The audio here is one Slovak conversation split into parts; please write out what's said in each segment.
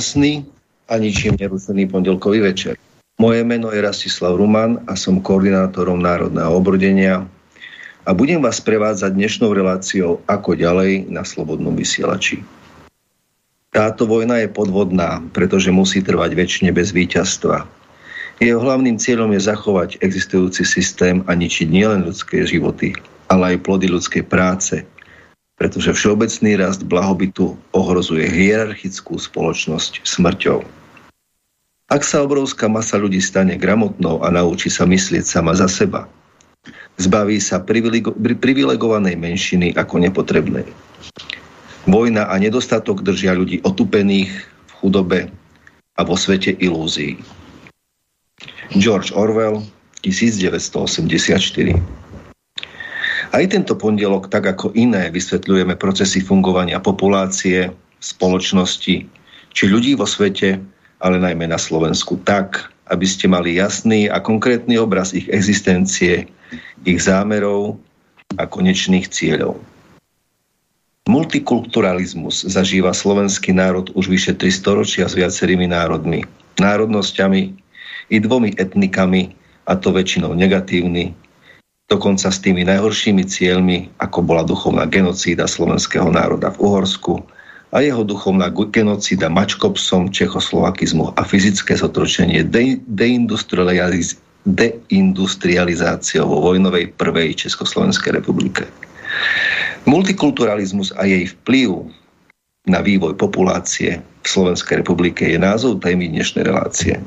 Krásny a ničím nerušený pondelkový večer. Moje meno je Rastislav Ruman a som koordinátorom Národného obrodenia a budem vás prevádzať dnešnou reláciou ako ďalej na Slobodnom vysielači. Táto vojna je podvodná, pretože musí trvať väčšine bez víťazstva. Jeho hlavným cieľom je zachovať existujúci systém a ničiť nielen ľudské životy, ale aj plody ľudskej práce, pretože všeobecný rast blahobytu ohrozuje hierarchickú spoločnosť smrťou. Ak sa obrovská masa ľudí stane gramotnou a naučí sa myslieť sama za seba, zbaví sa privilegovanej menšiny ako nepotrebnej. Vojna a nedostatok držia ľudí otupených v chudobe a vo svete ilúzií. George Orwell, 1984 aj tento pondelok, tak ako iné, vysvetľujeme procesy fungovania populácie, spoločnosti, či ľudí vo svete, ale najmä na Slovensku tak, aby ste mali jasný a konkrétny obraz ich existencie, ich zámerov a konečných cieľov. Multikulturalizmus zažíva slovenský národ už vyše 300 ročia s viacerými národmi, národnosťami i dvomi etnikami, a to väčšinou negatívny, dokonca s tými najhoršími cieľmi, ako bola duchovná genocída slovenského národa v Uhorsku a jeho duchovná genocída mačkopsom, čechoslovakizmu a fyzické zotročenie de- deindustrializ- deindustrializáciou vo vojnovej prvej Československej republike. Multikulturalizmus a jej vplyv na vývoj populácie v Slovenskej republike je názov témy dnešnej relácie.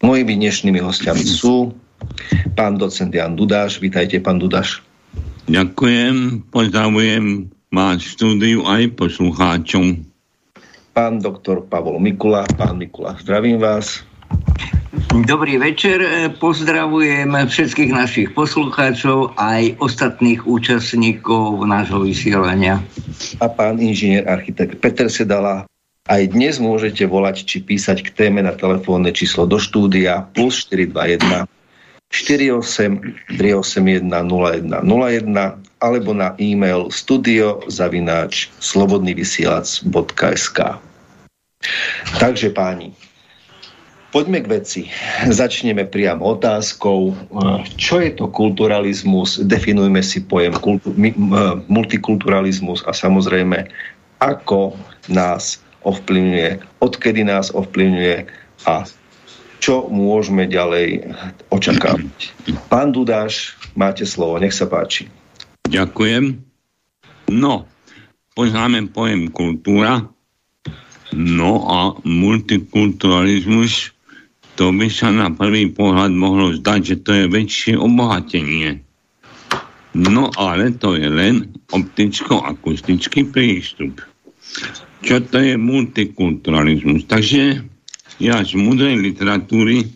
Mojimi dnešnými hostiami sú pán docent Jan Dudáš. Vítajte, pán Dudáš. Ďakujem, pozdravujem máš štúdiu aj poslucháčom. Pán doktor Pavol Mikula. Pán Mikula, zdravím vás. Dobrý večer, pozdravujem všetkých našich poslucháčov aj ostatných účastníkov nášho vysielania. A pán inžinier architekt Peter Sedala. Aj dnes môžete volať či písať k téme na telefónne číslo do štúdia plus 421 48 381 0101 alebo na e-mail studio zavináč slobodnyvysielac.sk Takže páni, poďme k veci. Začneme priamo otázkou. Čo je to kulturalizmus? Definujme si pojem kultu- multikulturalizmus a samozrejme, ako nás ovplyvňuje, odkedy nás ovplyvňuje a čo môžeme ďalej očakávať. Pán Dudáš, máte slovo, nech sa páči. Ďakujem. No, poznáme pojem kultúra, no a multikulturalizmus, to by sa na prvý pohľad mohlo zdať, že to je väčšie obohatenie. No ale to je len opticko-akustický prístup. Čo to je multikulturalizmus? Takže ja z múdrej literatúry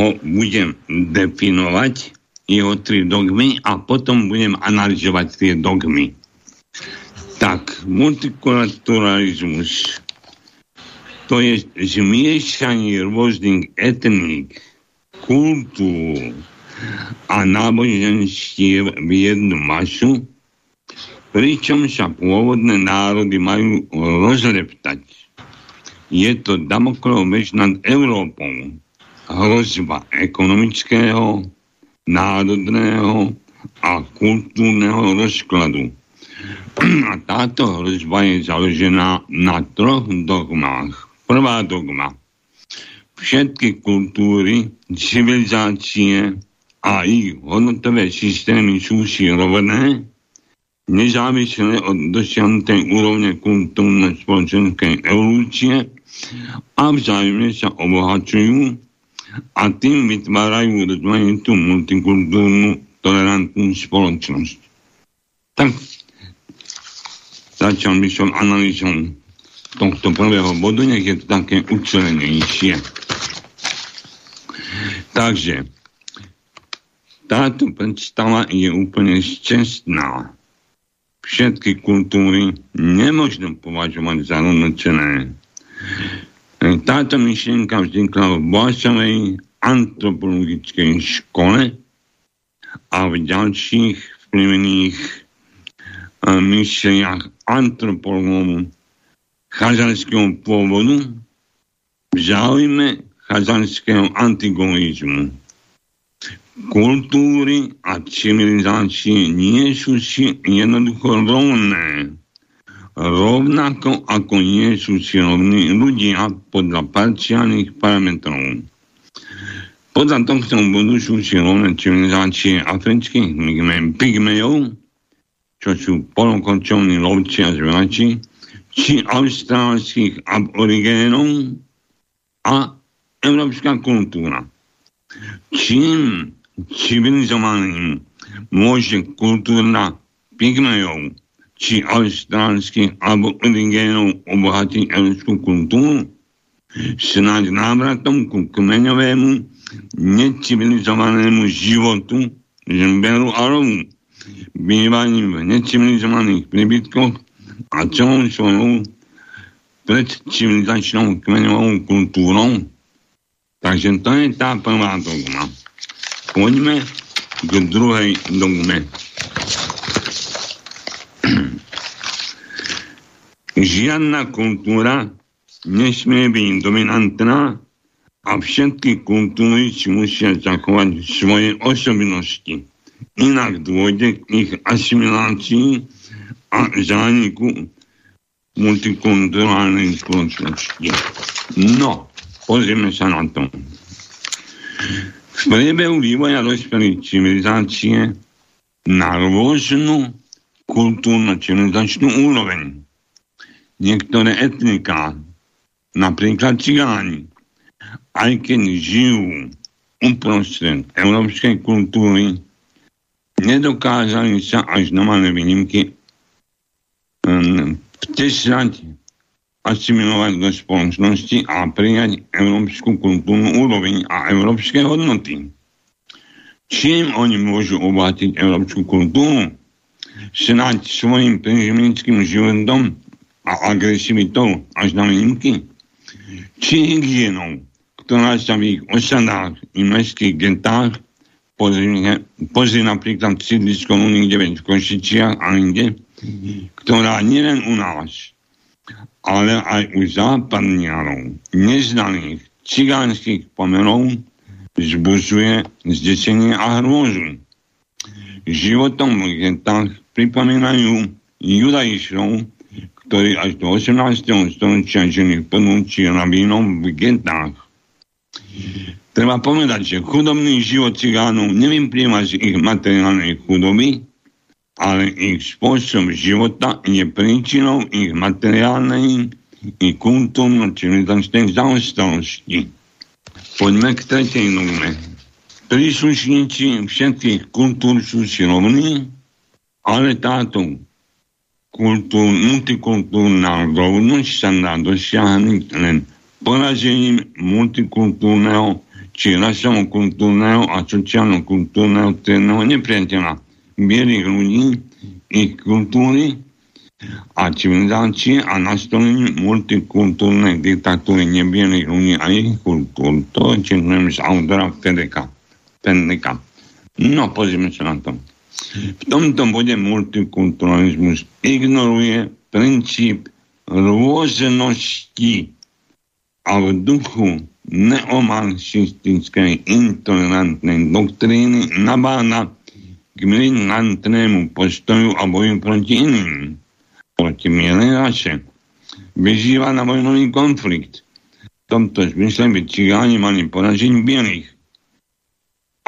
ho budem definovať, jeho tri dogmy a potom budem analyzovať tie dogmy. Tak, multikulturalizmus to je zmiešanie rôznych etník, kultúr a náboženstiev v jednu masu, pričom sa pôvodné národy majú rozleptať je to Damoklov meč nad Európou. Hrozba ekonomického, národného a kultúrneho rozkladu. A táto hrozba je založená na troch dogmách. Prvá dogma. Všetky kultúry, civilizácie a ich hodnotové systémy sú si rovné, nezávisle od dosiahnutej úrovne kultúrno-spoločenskej evolúcie a vzájomne sa obohačujú a tým vytvárajú rozmanitú multikultúrnu tolerantnú spoločnosť. Tak začal by som analýzom tohto prvého bodu, nech je to také ucelenejšie. Takže táto predstava je úplne šťastná. Všetky kultúry nemôžno považovať za rovnocené táto myšlienka vznikla v Boasovej antropologickej škole a v ďalších vplyvných myšliach antropologov chazanského pôvodu v záujme chazanského antigolizmu. Kultúry a civilizácie nie sú si jednoducho rovné. Rovnako ako nie sú si rovní ľudia podľa parciálnych parametrov. Podľa tohto bodu sú si rovné civilizácie afrických pygmejov, čo sú polokočovní lovci a zvierači, či austrálskych aborigénov a európska kultúra. Čím civilizovaným môže kultúra pygmejov či austrálskych alebo indigénov obohatiť európsku kultúru? Snáď návratom ku kmeňovému necivilizovanému životu žemberu a rovu, bývaním v necivilizovaných príbytkoch a celou svojou predcivilizačnou kmeňovou kultúrou. Takže to je tá prvá dogma. Poďme k druhej dogme. Žiadna kultúra nesmie byť dominantná a všetky kultúry si musia zachovať svoje osobnosti. Inak dôjde k ich asimilácii a zániku multikulturálnej spoločnosti. No, pozrieme sa na to. V priebehu vývoja dospelých civilizácie na rôznu kultúrno-civilizačnú úroveň. Niektoré etniká, napríklad cigáni, aj keď žijú uprostred európskej kultúry, nedokázali sa až na malé výnimky um, vtesať asimilovať do spoločnosti a prijať európsku kultúrnu úroveň a európske hodnoty. Čím oni môžu obohatiť európsku kultúru? Snáď svojim prežimickým životom a agresivitou až na výnimky? Či hygienou, ktorá sa v ich osadách i mestských gentách pozri, napríklad sídlisko 09 v Košičiach a inde, ktorá nielen u nás, ale aj u západniarov, neznaných cigánskych pomerov, zbuzuje zdesenie a hrôzu. Životom v gentách pripomínajú judaišov, ktorí až do 18. storočia žili v plnúči rabínom v gentách. Treba povedať, že chudobný život cigánov nevyplýva z ich materiálnej chudoby, ale ich spôsob života je príčinou ich materiálnej i kultúrno-civilizačnej zaostalosti. Poďme k tretej norme. Príslušníci všetkých kultúr sú si rovní, ale táto kultúr, multikultúrna rovnosť sa dá dosiahnuť len poražením multikultúrneho či rasovo-kultúrneho a sociálno-kultúrneho triedného nepriateľa bielých ľudí, ich kultúry a civilizácie a nastolení multikultúrnej diktatúry nebielých ľudí a ich kultúr. To čítam z autora Fedeka. Fedeka. No, pozrieme sa na to. V tomto bode multikulturalizmus ignoruje princíp rôznosti a v duchu neomarxistickej intolerantnej doktríny nabáda k militantnému postoju a boju proti iným, proti mielej rase. Vyzýva na vojnový konflikt. V tomto zmysle by cigáni mali poražiť bielých.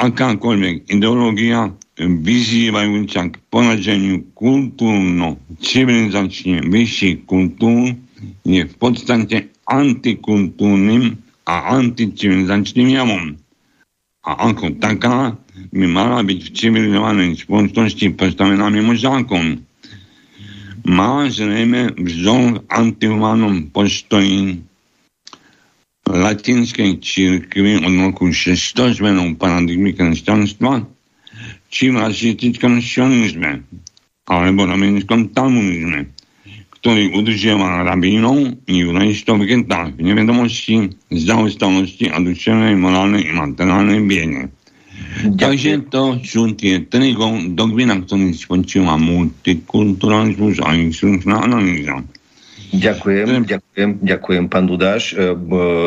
Akákoľvek ideológia vyzývajúca k poraženiu kultúrno-civilizačne vyšších kultúr je v podstate antikultúrnym a anticivilizačným javom. A ako taká by mala byť v civilizovanej spoločnosti postavená mimo zákon. Má zrejme vzor antihumánom postoji latinskej církvy od roku 600 zmenou paradigmy kresťanstva či v rasistickom sionizme alebo ramenickom talmudizme, ktorý udržiaval rabínov i jurajistov v gentách v nevedomosti, zaostalosti a duševnej, morálnej i materiálnej biede. Takže to sú tie tri dogmy, na ktorých spočíva multikulturalizmus a ich slušná analýza. Ďakujem, ďakujem, ďakujem, pán Dudáš. E,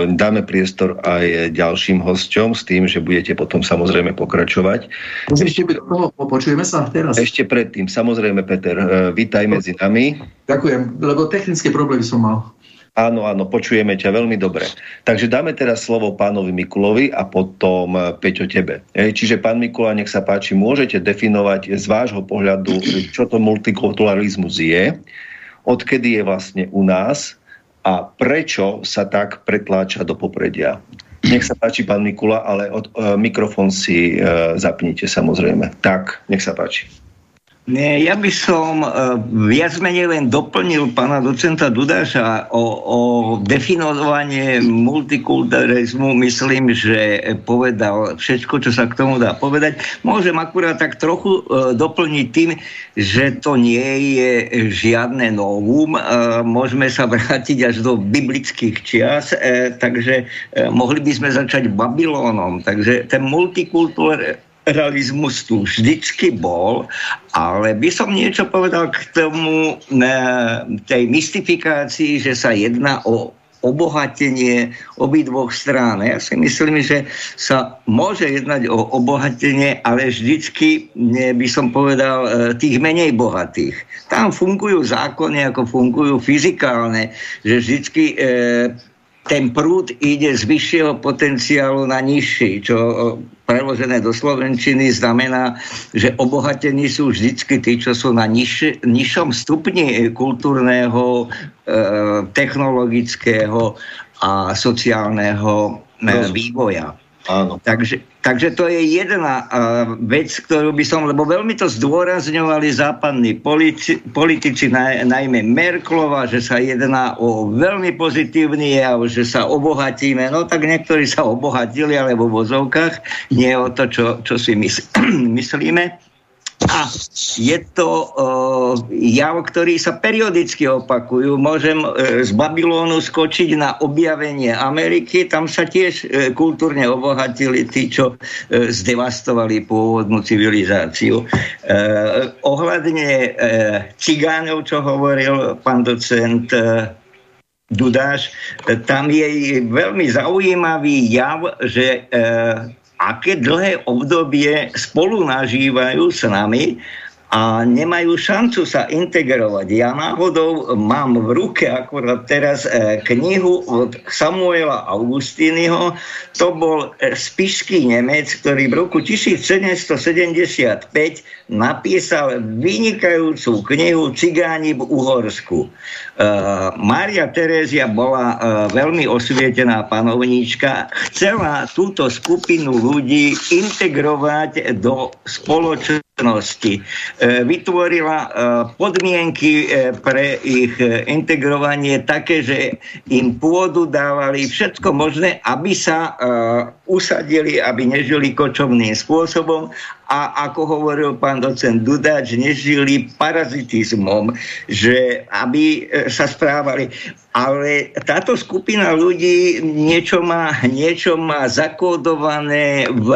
dáme priestor aj ďalším hosťom s tým, že budete potom samozrejme pokračovať. Ešte, počujeme sa teraz? Ešte predtým, samozrejme, Peter, e, vítaj medzi nami. Ďakujem, lebo technické problémy som mal. Áno, áno, počujeme ťa veľmi dobre. Takže dáme teraz slovo pánovi Mikulovi a potom e, Peťo tebe. Čiže pán Mikula, nech sa páči, môžete definovať z vášho pohľadu, čo to multikulturalizmus je odkedy je vlastne u nás a prečo sa tak pretláča do popredia. Nech sa páči, pán Mikula, ale od, e, mikrofón si e, zapnite samozrejme. Tak, nech sa páči. Nie, ja by som uh, viac menej len doplnil pána docenta Dudáša o, o definovanie multikulturalizmu. Myslím, že povedal všetko, čo sa k tomu dá povedať. Môžem akurát tak trochu uh, doplniť tým, že to nie je žiadne novum. Uh, môžeme sa vrátiť až do biblických čias, uh, takže uh, mohli by sme začať Babylónom. Takže ten multikulturalizmus realizmus tu vždycky bol, ale by som niečo povedal k tomu, tej mystifikácii, že sa jedná o obohatenie obidvoch strán. Ja si myslím, že sa môže jednať o obohatenie, ale vždycky by som povedal e, tých menej bohatých. Tam fungujú zákony, ako fungujú fyzikálne, že vždycky e, ten prúd ide z vyššieho potenciálu na nižší, čo preložené do Slovenčiny znamená, že obohatení sú vždycky tí, čo sú na niž, nižšom stupni kultúrneho, e, technologického a sociálneho e, vývoja. Áno. Takže, takže to je jedna uh, vec, ktorú by som, lebo veľmi to zdôrazňovali západní politici, politici naj, najmä Merklova, že sa jedná o veľmi pozitívny jav, že sa obohatíme. No tak niektorí sa obohatili, ale vo vozovkách, nie o to, čo, čo si mysl, myslíme. A je to uh, jav, ktorý sa periodicky opakujú. Môžem uh, z Babylónu skočiť na objavenie Ameriky. Tam sa tiež uh, kultúrne obohatili tí, čo uh, zdevastovali pôvodnú civilizáciu. Uh, ohľadne uh, cigánov, čo hovoril pán docent uh, Dudáš, tam je veľmi zaujímavý jav, že aké dlhé obdobie spolu nažívajú s nami a nemajú šancu sa integrovať. Ja náhodou mám v ruke akurát teraz e, knihu od Samuela Augustínyho. To bol e, spišský Nemec, ktorý v roku 1775 napísal vynikajúcu knihu Cigáni v Uhorsku. Uh, Mária Terézia bola veľmi osvietená panovníčka, chcela túto skupinu ľudí integrovať do spoločnosti. Uh, vytvorila uh, podmienky uh, pre ich integrovanie také, že im pôdu dávali všetko možné, aby sa usadili, aby nežili kočovným spôsobom a ako hovoril pán docent Dudač, nežili parazitizmom, že aby e, sa správali. Ale táto skupina ľudí niečo má, niečo má zakódované v,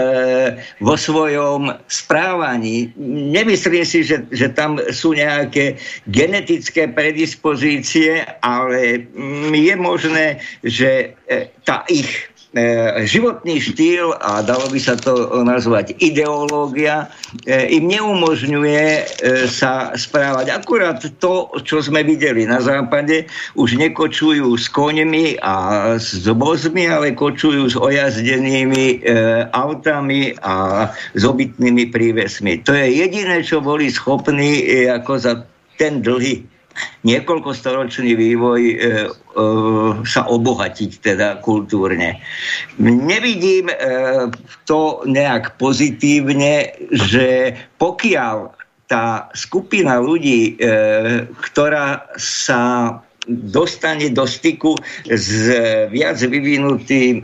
vo svojom správaní. Nemyslím si, že, že tam sú nejaké genetické predispozície, ale mm, je možné, že e, tá ich životný štýl a dalo by sa to nazvať ideológia e, im neumožňuje e, sa správať. Akurát to, čo sme videli na západe, už nekočujú s koňmi a s vozmi, ale kočujú s ojazdenými autami a s obytnými prívesmi. To je jediné, čo boli schopní ako za ten dlhý niekoľko storočný vývoj e, e, sa obohatiť teda kultúrne. Nevidím e, to nejak pozitívne, že pokiaľ tá skupina ľudí, e, ktorá sa dostane do styku s viac vyvinutým e,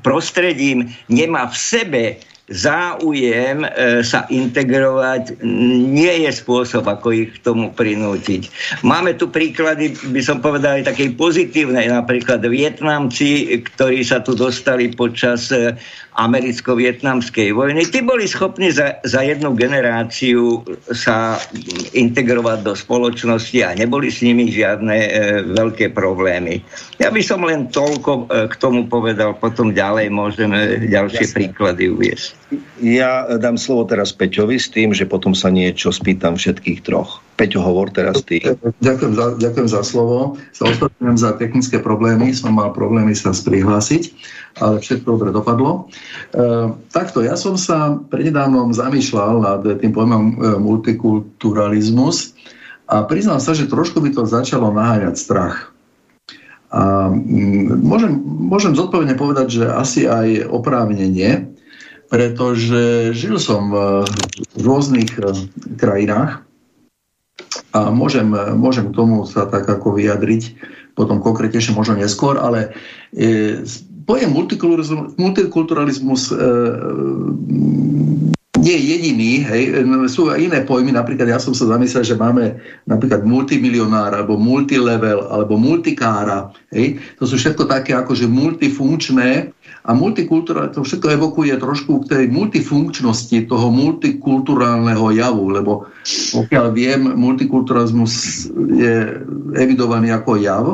prostredím, nemá v sebe záujem e, sa integrovať nie je spôsob, ako ich k tomu prinútiť. Máme tu príklady, by som povedal, aj takej pozitívnej, napríklad Vietnamci, ktorí sa tu dostali počas e, americko-vietnamskej vojny. Tí boli schopní za, za jednu generáciu sa integrovať do spoločnosti a neboli s nimi žiadne e, veľké problémy. Ja by som len toľko e, k tomu povedal, potom ďalej môžeme ďalšie Jasne. príklady uviesť. Ja dám slovo teraz Peťovi s tým, že potom sa niečo spýtam všetkých troch. Peťo, hovor teraz ty. Ďakujem za, ďakujem za slovo. Sa ospravedlňujem za technické problémy. Som mal problémy sa prihlásiť, ale všetko dobre dopadlo. E, takto, ja som sa prednedávnom zamýšľal nad tým pojmom e, multikulturalizmus a priznám sa, že trošku by to začalo naháňať strach. A mm, môžem, môžem zodpovedne povedať, že asi aj oprávnenie, pretože žil som v rôznych e, krajinách a môžem, môžem k tomu sa tak ako vyjadriť potom konkrétnejšie možno neskôr, ale e, pojem multikulturalizmus, e, nie je jediný, hej, sú aj iné pojmy, napríklad ja som sa zamyslel, že máme napríklad multimilionár, alebo multilevel, alebo multikára, hej, to sú všetko také akože multifunkčné a multikultúra, to všetko evokuje trošku k tej multifunkčnosti toho multikulturálneho javu, lebo pokiaľ viem, multikulturalizmus je evidovaný ako jav,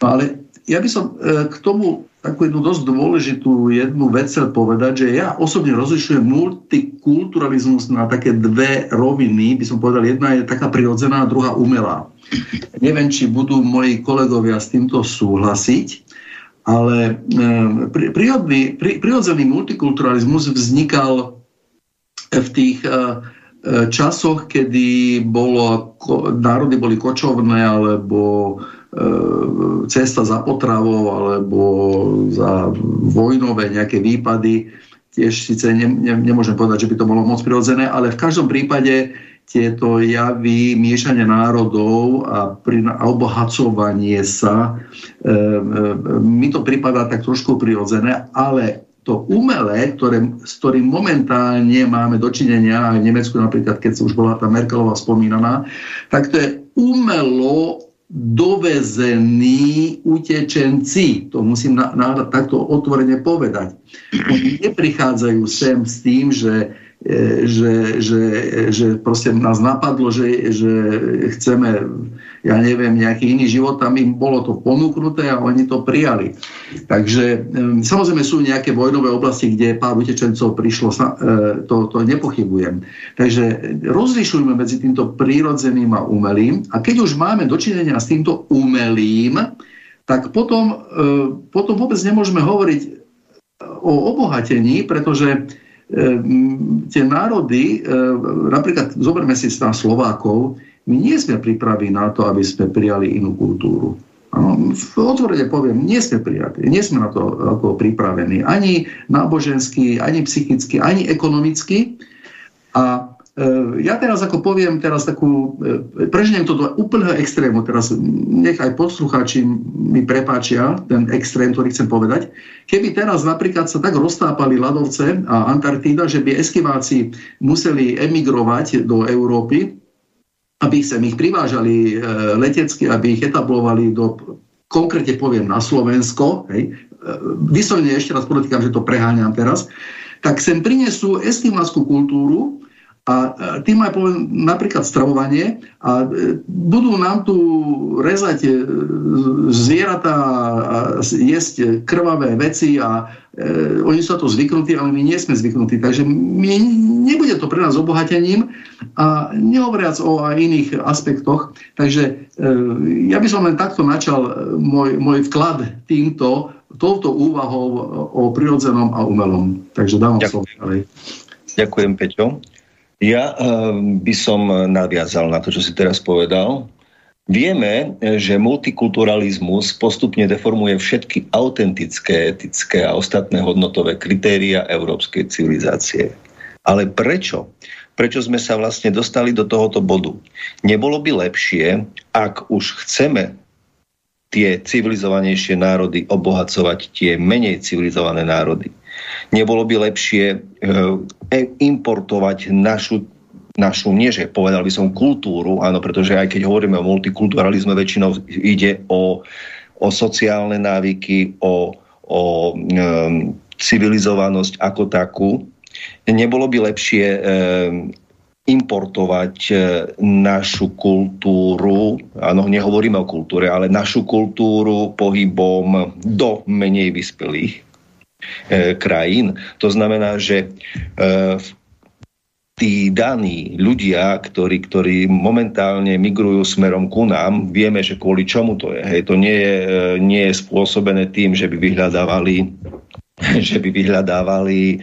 ale ja by som e, k tomu takú jednu dosť dôležitú jednu vec chcel povedať, že ja osobne rozlišujem multikulturalizmus na také dve roviny, by som povedal, jedna je taká prirodzená, druhá umelá. Neviem, či budú moji kolegovia s týmto súhlasiť, ale e, prírodný, prirodzený multikulturalizmus vznikal v tých e, e, časoch, kedy bolo, národy boli kočovné alebo cesta za potravou alebo za vojnové nejaké výpady. Tiež síce ne, ne, nemôžem povedať, že by to bolo moc prirodzené, ale v každom prípade tieto javy miešania národov a, obohacovanie sa, e, e, mi to prípada tak trošku prirodzené, ale to umelé, ktoré, s ktorým momentálne máme dočinenia, aj v Nemecku napríklad, keď už bola tá Merkelová spomínaná, tak to je umelo dovezení utečenci. To musím na, na, takto otvorene povedať. Oni neprichádzajú sem s tým, že že, že, že proste nás napadlo, že, že chceme, ja neviem, nejaký iný život, tam im bolo to ponúknuté a oni to prijali. Takže samozrejme sú nejaké vojnové oblasti, kde pár utečencov prišlo, e, to, to nepochybujem. Takže rozlišujme medzi týmto prírodzeným a umelým a keď už máme dočinenia s týmto umelým, tak potom, e, potom vôbec nemôžeme hovoriť o obohatení, pretože tie národy, ehm, napríklad zoberme si na Slovákov, my nie sme pripraví na to, aby sme prijali inú kultúru. Ano, otvorene poviem, nie sme prijatí, nie sme na to ako pripravení. Ani nábožensky, ani psychicky, ani ekonomicky. A ja teraz ako poviem teraz takú, e, preženiem to do úplného extrému, teraz nech aj poslucháči mi prepáčia ten extrém, ktorý chcem povedať. Keby teraz napríklad sa tak roztápali ľadovce a Antarktída, že by eskiváci museli emigrovať do Európy, aby sem ich privážali e, letecky, aby ich etablovali do, konkrétne poviem na Slovensko, hej, vyslovene ešte raz podotýkam, že to preháňam teraz, tak sem prinesú eskimálskú kultúru, a tým aj poviem napríklad stravovanie a e, budú nám tu rezať e, zvieratá a jesť krvavé veci a e, oni sú to zvyknutí, ale my nie sme zvyknutí. Takže my, nebude to pre nás obohatením a nehovoriac o aj iných aspektoch. Takže e, ja by som len takto načal môj, môj vklad týmto, touto úvahou o prirodzenom a umelom. Takže dávam slovo ďalej. Ďakujem, Peťo. Ja ehm, by som nadviazal na to, čo si teraz povedal. Vieme, že multikulturalizmus postupne deformuje všetky autentické, etické a ostatné hodnotové kritéria európskej civilizácie. Ale prečo? Prečo sme sa vlastne dostali do tohoto bodu? Nebolo by lepšie, ak už chceme tie civilizovanejšie národy obohacovať tie menej civilizované národy, Nebolo by lepšie e, importovať našu našu, nie že povedal by som kultúru, áno, pretože aj keď hovoríme o multikulturalizme, väčšinou ide o, o sociálne návyky, o, o um, civilizovanosť ako takú. Nebolo by lepšie um, importovať uh, našu kultúru, áno, nehovoríme o kultúre, ale našu kultúru pohybom do menej vyspelých krajín. To znamená, že v tí daní ľudia, ktorí, ktorí momentálne migrujú smerom ku nám, vieme, že kvôli čomu to je. Hej, to nie je, e, nie je spôsobené tým, že by vyhľadávali, že by vyhľadávali e,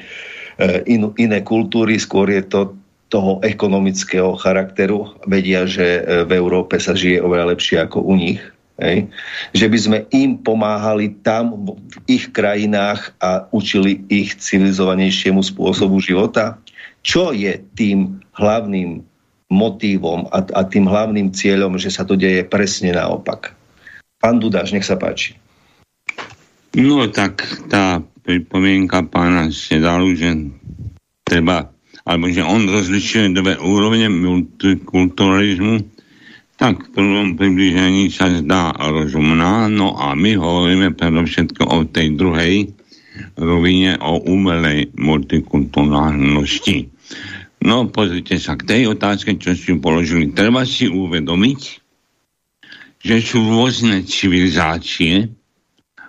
in, iné kultúry, skôr je to toho ekonomického charakteru. Vedia, že e, v Európe sa žije oveľa lepšie ako u nich. Hej. Že by sme im pomáhali tam v ich krajinách a učili ich civilizovanejšiemu spôsobu života čo je tým hlavným motívom a, a tým hlavným cieľom, že sa to deje presne naopak. Pán Dudáš, nech sa páči. No tak tá pripomienka pána Sedalu, že treba, alebo že on rozlišuje dve úrovne multikulturalizmu, tak v prvom približení sa zdá rozumná, no a my hovoríme predovšetko o tej druhej rovine, o umelej multikulturálnosti. No, pozrite sa k tej otázke, čo si položili. Treba si uvedomiť, že sú rôzne civilizácie,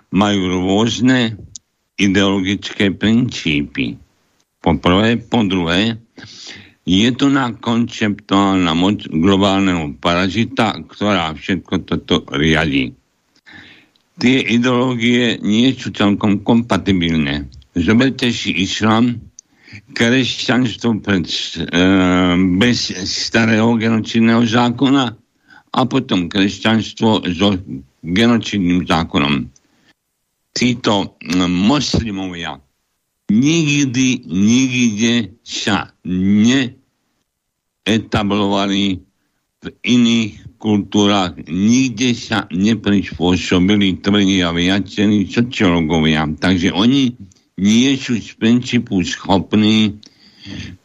majú rôzne ideologické princípy. Po prvé, po druhé, je to na konceptuálna moc globálneho parazita, ktorá všetko toto riadi. Tie ideológie nie sú celkom kompatibilné. Zoberte si islam, kresťanstvo pred, e, bez starého genocidného zákona a potom kresťanstvo so genocidným zákonom. Títo moslimovia nikdy, nikde sa neetablovali v iných kultúrach, nikde sa neprispôsobili, tvrdia viacerí sociológovia. Takže oni nie sú z princípu schopní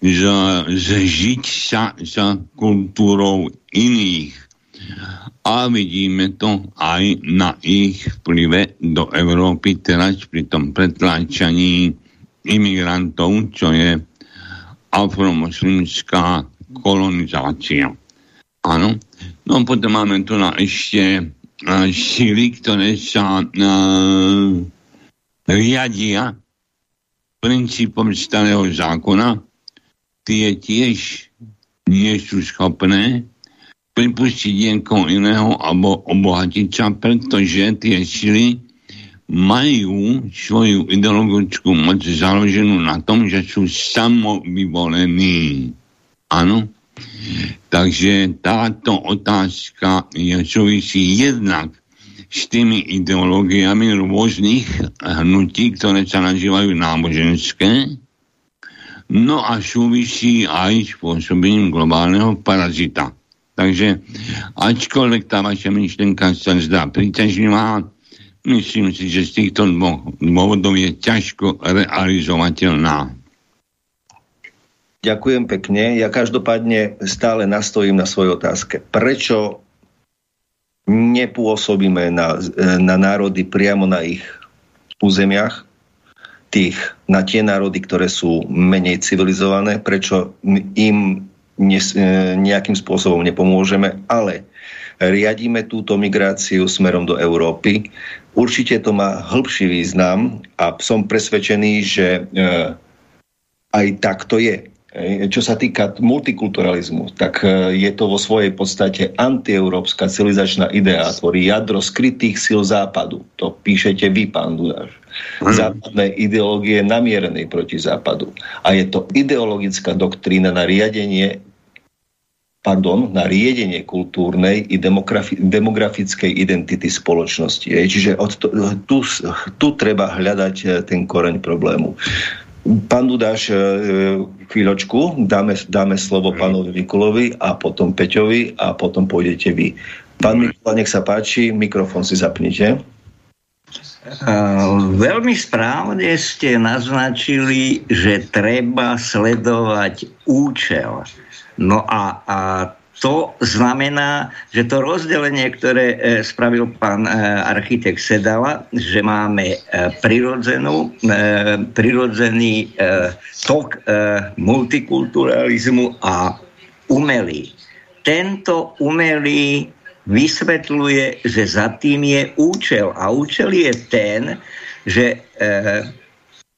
zžiť sa za kultúrou iných. A vidíme to aj na ich vplyve do Európy teraz pri tom pretláčaní imigrantov, čo je afromoslimská kolonizácia. Áno. No potom máme tu na ešte uh, síly, ktoré sa uh, riadia princípom starého zákona, tie tiež nie sú schopné pripustiť niekoho iného alebo obohatiť sa, pretože tie sily majú svoju ideologickú moc založenú na tom, že sú samovyvolení. Áno? Takže táto otázka je súvisí jednak s tými ideológiami rôznych hnutí, ktoré sa nazývajú náboženské, no a súvisí aj spôsobením globálneho parazita. Takže ačkoľvek tá vaša myšlenka sa zdá príťažlivá, myslím si, že z týchto dvoch dôvodov je ťažko realizovateľná. Ďakujem pekne. Ja každopádne stále nastojím na svojej otázke. Prečo nepôsobíme na, na národy priamo na ich územiach, tých, na tie národy, ktoré sú menej civilizované, prečo im ne, nejakým spôsobom nepomôžeme, ale riadíme túto migráciu smerom do Európy. Určite to má hĺbší význam a som presvedčený, že e, aj tak to je čo sa týka multikulturalizmu, tak e, je to vo svojej podstate antieurópska civilizačná idea, tvorí jadro skrytých síl západu. To píšete vy, pán Dudáš. Západné ideológie namierenej proti západu. A je to ideologická doktrína na riadenie pardon, na riedenie kultúrnej i demografickej identity spoločnosti. Čiže od to, tu, tu treba hľadať e, ten koreň problému. Pán Dudáš, e, chvíľočku, dáme, dáme slovo pánovi Mikulovi a potom Peťovi a potom pôjdete vy. Pán Mikula, nech sa páči, mikrofón si zapnite. veľmi správne ste naznačili, že treba sledovať účel. No a, a to znamená, že to rozdelenie, ktoré e, spravil pán e, architekt Sedala, že máme e, prirodzenú, prirodzený tok multikulturalizmu a umelý. Tento umelý vysvetľuje, že za tým je účel. A účel je ten, že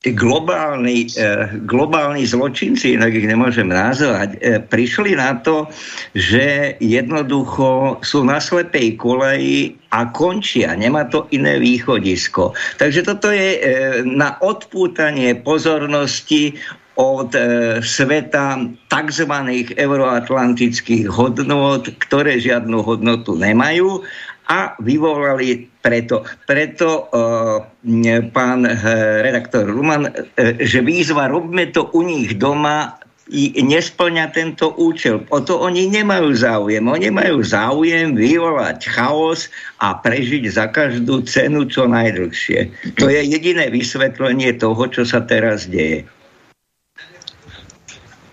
e, globálni, e, globálni zločinci, inak ich nemôžem nazvať, e, prišli na to, že jednoducho sú na slepej koleji a končia. Nemá to iné východisko. Takže toto je e, na odpútanie pozornosti od e, sveta tzv. euroatlantických hodnot, ktoré žiadnu hodnotu nemajú a vyvolali preto, preto e, pán e, redaktor Ruman, e, že výzva robme to u nich doma i nesplňa tento účel. O to oni nemajú záujem. Oni majú záujem vyvolať chaos a prežiť za každú cenu čo najdlhšie. To je jediné vysvetlenie toho, čo sa teraz deje.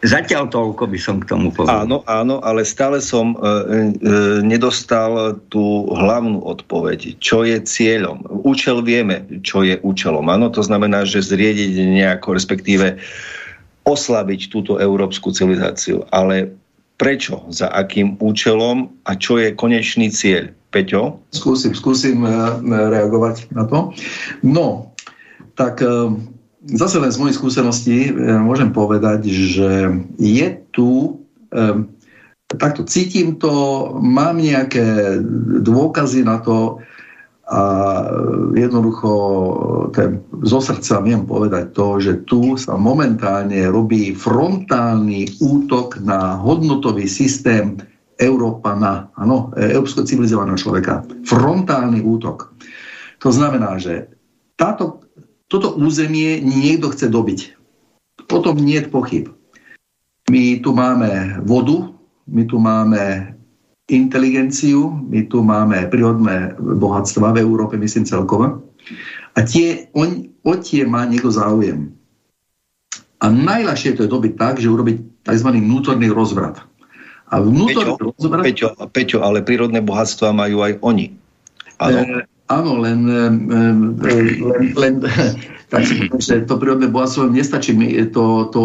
Zatiaľ toľko by som k tomu povedal. Áno, áno, ale stále som e, e, nedostal tú hlavnú odpoveď. Čo je cieľom? Účel vieme, čo je účelom. Áno, to znamená, že zriediť nejako, respektíve oslabiť túto európsku civilizáciu. Ale prečo? Za akým účelom? A čo je konečný cieľ? Peťo? Skúsim, skúsim e, reagovať na to. No, tak e, zase len z mojej skúsenosti e, môžem povedať, že je tu, um, takto cítim to, mám nejaké dôkazy na to a jednoducho ten, zo srdca viem povedať to, že tu sa momentálne robí frontálny útok na hodnotový systém Európana, áno, európsko civilizovaného človeka. Frontálny útok. To znamená, že táto toto územie niekto chce dobiť. O tom nie je pochyb. My tu máme vodu, my tu máme inteligenciu, my tu máme prírodné bohatstva v Európe, myslím celkovo. A tie, on, o tie má niekto záujem. A najľahšie to je dobiť tak, že urobiť tzv. vnútorný rozvrat. A vnútorný Peťo, rozvrat... Peťo, Peťo, ale prírodné bohatstva majú aj oni. Áno. Áno, len, len, len tak si poviem, že to prírodné bohatstvo nestačí. To, to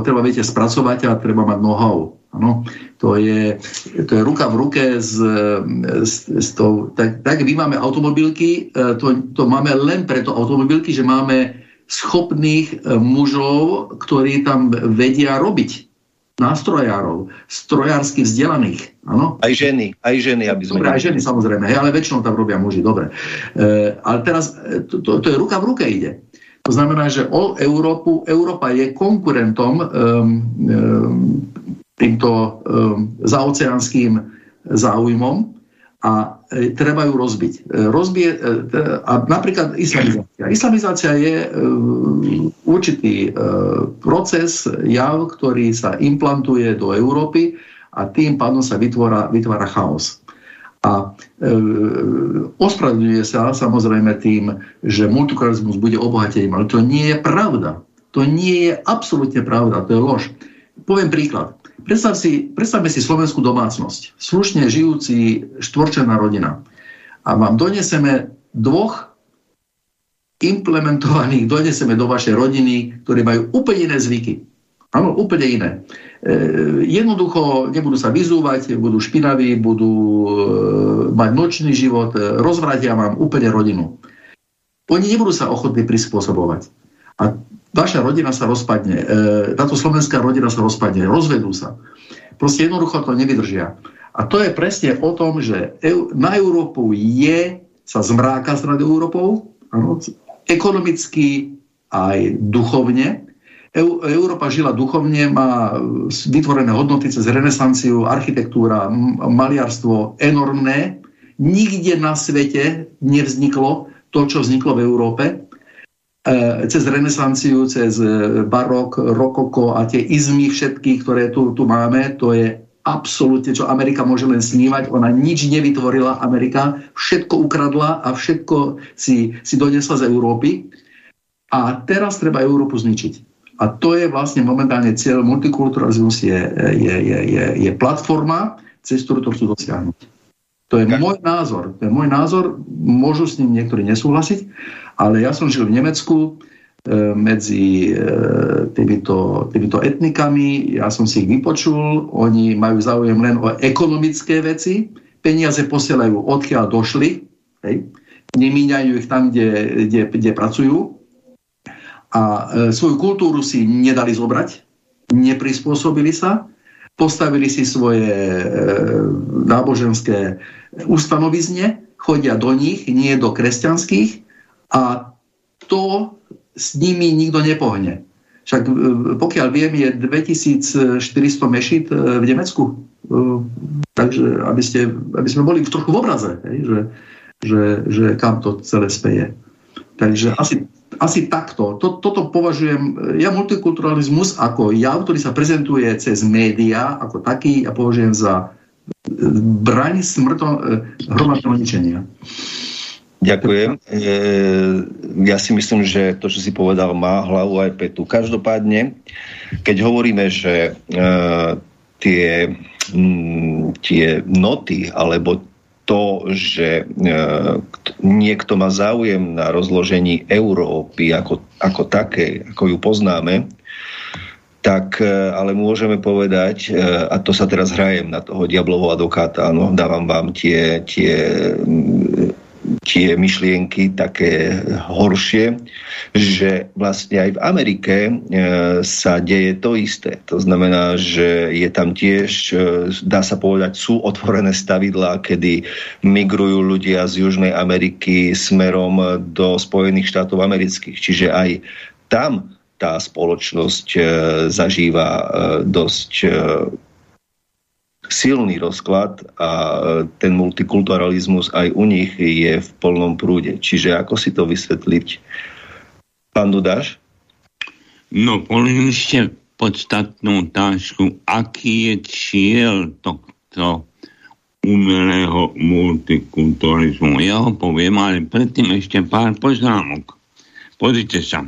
treba, viete, spracovať a treba mať know-how. Ano, to, je, to je ruka v ruke s, s, s tou... Tak, tak my máme automobilky, e, to, to máme len preto automobilky, že máme schopných e, mužov, ktorí tam vedia robiť nástrojárov, strojársky vzdelaných. Áno? Aj ženy, aj ženy, aby sme... Dobre, aj ženy samozrejme, hej, ale väčšinou tam robia muži, dobre. E, ale teraz e, to, to, to je ruka v ruke ide. To znamená, že o Európu, Európa je konkurentom um, um, týmto um, zaoceánským záujmom a treba ju rozbiť. E, rozbije, e, a napríklad islamizácia. Islamizácia je e, určitý e, proces, jav, ktorý sa implantuje do Európy a tým pádom sa vytvára, vytvára chaos. A e, ospravedlňuje sa samozrejme tým, že multikulturalizmus bude obohatením, ale to nie je pravda. To nie je absolútne pravda, to je lož. Poviem príklad. Predstav si, predstavme si slovenskú domácnosť. Slušne žijúci štvorčená rodina. A vám doneseme dvoch implementovaných, doneseme do vašej rodiny, ktorí majú úplne iné zvyky. Áno, úplne iné. E, jednoducho nebudú sa vyzúvať, budú špinaví, budú e, mať nočný život, e, rozvratia vám úplne rodinu. Oni nebudú sa ochotní prispôsobovať. A vaša rodina sa rozpadne, e, táto slovenská rodina sa rozpadne, rozvedú sa. Proste jednoducho to nevydržia. A to je presne o tom, že na Európu je, sa zmráka s Európou, ano, ekonomicky aj duchovne. Európa žila duchovne, má vytvorené hodnoty cez renesanciu, architektúra, maliarstvo enormné. Nikde na svete nevzniklo to, čo vzniklo v Európe. E, cez renesanciu, cez e, barok, rokoko a tie izmy všetky, ktoré tu, tu máme, to je absolútne, čo Amerika môže len snívať. Ona nič nevytvorila, Amerika všetko ukradla a všetko si, si donesla z Európy. A teraz treba Európu zničiť. A to je vlastne momentálne cieľ. Multikulturalizmus je, je, je, je, je platforma, cez ktorú to chcú dosiahnuť. To je môj názor. To je môj názor. Môžu s ním niektorí nesúhlasiť, ale ja som žil v Nemecku e, medzi e, týmito, týmito etnikami. Ja som si ich vypočul. Oni majú záujem len o ekonomické veci. Peniaze posielajú odkiaľ došli. Hej. Nemíňajú ich tam, kde, kde, kde pracujú. A e, svoju kultúru si nedali zobrať. Neprispôsobili sa postavili si svoje e, náboženské ustanovizne, chodia do nich, nie do kresťanských a to s nimi nikto nepohne. Však e, pokiaľ viem, je 2400 mešit e, v Nemecku. Takže aby, ste, aby sme boli trochu v obraze, hej, že, že, že kam to celé speje. Takže asi asi takto. Toto považujem, ja multikulturalizmus ako jav, ktorý sa prezentuje cez médiá ako taký, ja považujem za braň smrto, e, hromadného ničenia. Ďakujem. E, ja si myslím, že to, čo si povedal, má hlavu aj petu. Každopádne, keď hovoríme, že e, tie, tie noty alebo to, že e, niekto má záujem na rozložení Európy ako, ako také, ako ju poznáme, tak e, ale môžeme povedať, e, a to sa teraz hrajem na toho diablovho advokáta, áno, dávam vám tie, tie tie myšlienky také horšie, že vlastne aj v Amerike e, sa deje to isté. To znamená, že je tam tiež, e, dá sa povedať, sú otvorené stavidlá, kedy migrujú ľudia z Južnej Ameriky smerom do Spojených štátov amerických. Čiže aj tam tá spoločnosť e, zažíva dosť silný rozklad a e, ten multikulturalizmus aj u nich je v plnom prúde. Čiže ako si to vysvetliť? Pán Dudáš? No, položili ste podstatnú otázku, aký je cieľ tohto umelého multikulturalizmu. Ja ho poviem, ale predtým ešte pár poznámok. Pozrite sa.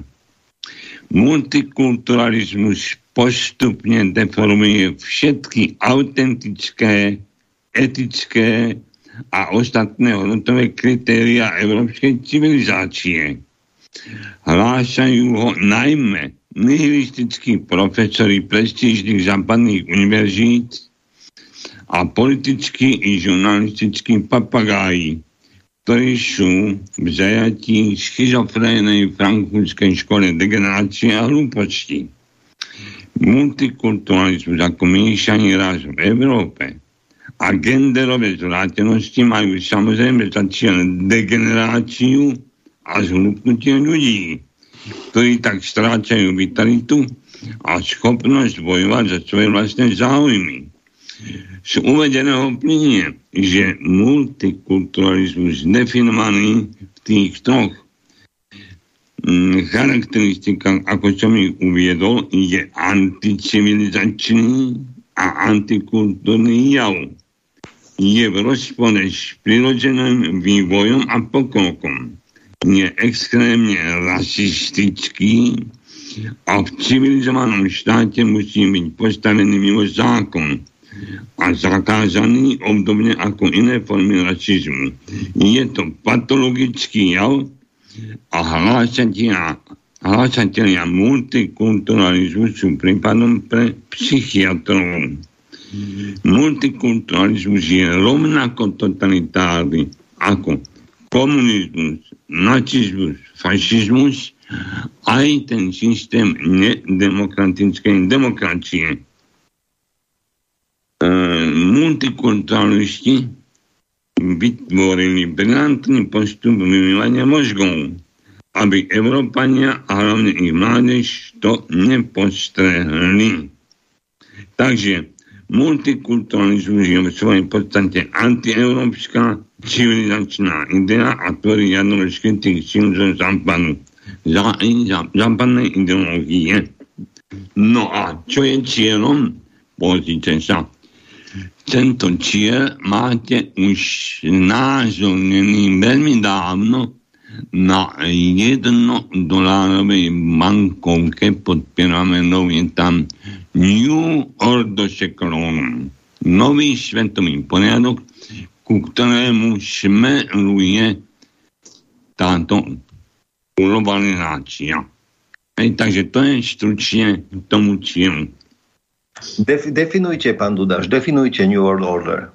Multikulturalizmus postupne deformuje všetky autentické, etické a ostatné hodnotové kritéria európskej civilizácie. Hlášajú ho najmä nihilistickí profesori prestížnych západných univerzít a politickí i žurnalistickí papagáji, ktorí sú v zajatí schizofrénej frankfurtskej škole degenerácie a hlúposti multikulturalizmus ako míšaný raz v Európe a genderové zvrátenosti majú samozrejme za cieľ degeneráciu a zhlupnutie ľudí, ktorí tak strácajú vitalitu a schopnosť bojovať za svoje vlastné záujmy. Z uvedeného plinie, že multikulturalizmus definovaný v tých troch Mm, charakteristika, ako som ich uviedol, je anticivilizačný a antikultúrny jav. Je v rozpore s prirodzeným vývojom a pokrokom. Je extrémne rasistický a v civilizovanom štáte musí byť postavený mimo zákon a zakázaný obdobne ako iné formy rasizmu. Je to patologický jav, a hlásatelia, hlásatelia multikulturalizmu sú prípadom pre psychiatrov. Multikulturalizmus je rovnako totalitárny ako komunizmus, nacizmus, fašizmus, aj ten systém nedemokratickej demokracie. Multikulturalisti vytvorili brilantný postup vymývania mozgov, aby Európania a hlavne ich mládež to nepostrehli. Takže multikulturalizmus je v svojej podstate antieurópska civilizačná idea a tvorí jadro skrytých síl zo západu. Za, za, západnej ideológie. No a čo je cieľom? Pozrite sa. Tento cieľ máte už názornený veľmi dávno na jednodolárovej bankovke pod pyramidou je tam New Order Seclorum. Nový svetový poriadok, ku ktorému smeruje táto globalizácia. Hej, takže to je stručne k tomu cieľu. Def, definujte, pán Dudáš, definujte New World Order. E,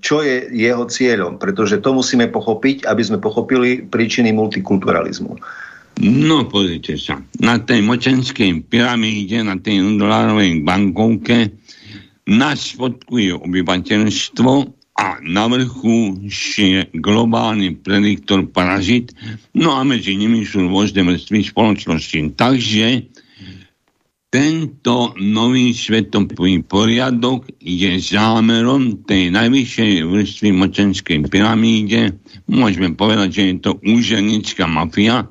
čo je jeho cieľom? Pretože to musíme pochopiť, aby sme pochopili príčiny multikulturalizmu. No, pozrite sa. Na tej močenskej pyramíde, na tej dolárovej bankovke nás spodkuje obyvateľstvo a na vrchu je globálny prediktor parazit, no a medzi nimi sú rôzne vrstvy spoločnosti. Takže tento nový svetový poriadok je zámerom tej najvyššej vrstvy mocenskej pyramíde. Môžeme povedať, že je to úženická mafia,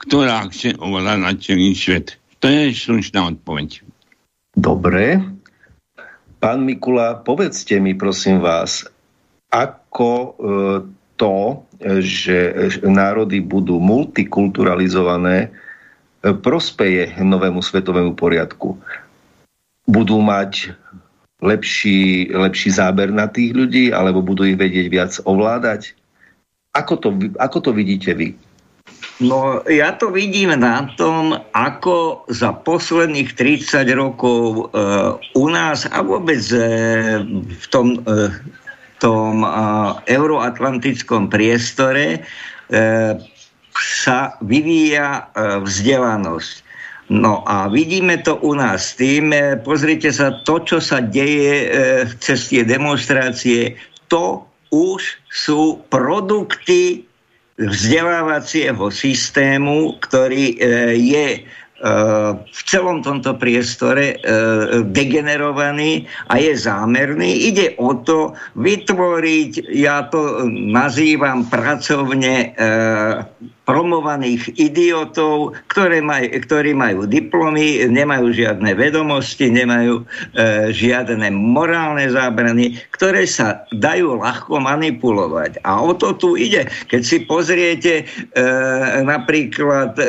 ktorá chce ovládať celý svet. To je slušná odpoveď. Dobre. Pán Mikula, povedzte mi, prosím vás, ako e, to, že národy budú multikulturalizované, prospeje novému svetovému poriadku. Budú mať lepší, lepší záber na tých ľudí, alebo budú ich vedieť viac ovládať? Ako to, ako to vidíte vy? No, ja to vidím na tom, ako za posledných 30 rokov e, u nás a vôbec e, v tom, e, tom e, euroatlantickom priestore e, sa vyvíja e, vzdelanosť. No a vidíme to u nás tým, e, pozrite sa, to, čo sa deje e, cez tie demonstrácie, to už sú produkty vzdelávacieho systému, ktorý je v celom tomto priestore degenerovaný a je zámerný. Ide o to vytvoriť, ja to nazývam pracovne promovaných idiotov, ktoré maj, ktorí majú diplomy, nemajú žiadne vedomosti, nemajú e, žiadne morálne zábrany, ktoré sa dajú ľahko manipulovať. A o to tu ide. Keď si pozriete e, napríklad e,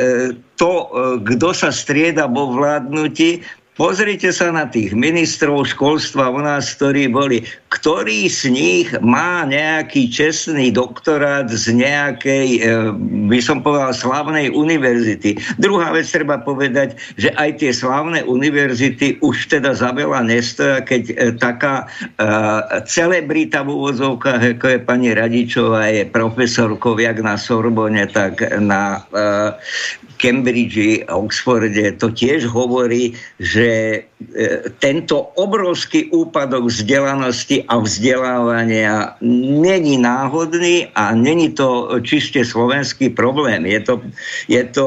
to, e, kto sa strieda vo vládnutí, Pozrite sa na tých ministrov školstva u nás, ktorí boli. Ktorý z nich má nejaký čestný doktorát z nejakej, e, by som povedal, slavnej univerzity. Druhá vec treba povedať, že aj tie slavné univerzity už teda za veľa nestoja, keď e, taká uh, celebrita v úvozovkách, ako je pani Radičová, je profesorkou jak na Sorbone, tak na Cambridge, Oxforde, to tiež hovorí, že e, tento obrovský úpadok vzdelanosti a vzdelávania není náhodný a není to čiste slovenský problém. Je to, je to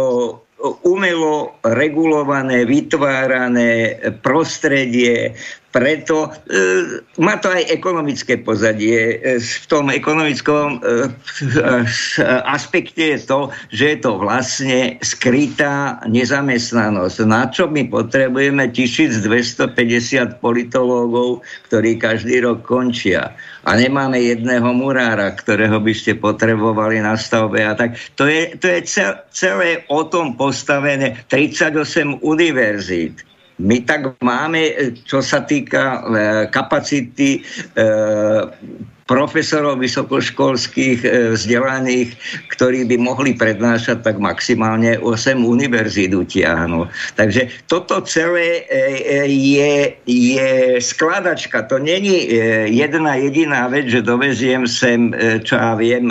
umelo regulované, vytvárané prostredie, preto e, má to aj ekonomické pozadie. E, v tom ekonomickom e, aspekte je to, že je to vlastne skrytá nezamestnanosť. Na čo my potrebujeme 1250 politológov, ktorí každý rok končia. A nemáme jedného murára, ktorého by ste potrebovali na stavbe. A tak to je, to je celé o tom postavené 38 univerzít my tak máme, čo sa týka e, kapacity e, profesorov vysokoškolských e, vzdelaných, ktorí by mohli prednášať tak maximálne 8 univerzít utiahnu. Takže toto celé e, je, je skladačka. To není e, jedna jediná vec, že doveziem sem, čo ja viem,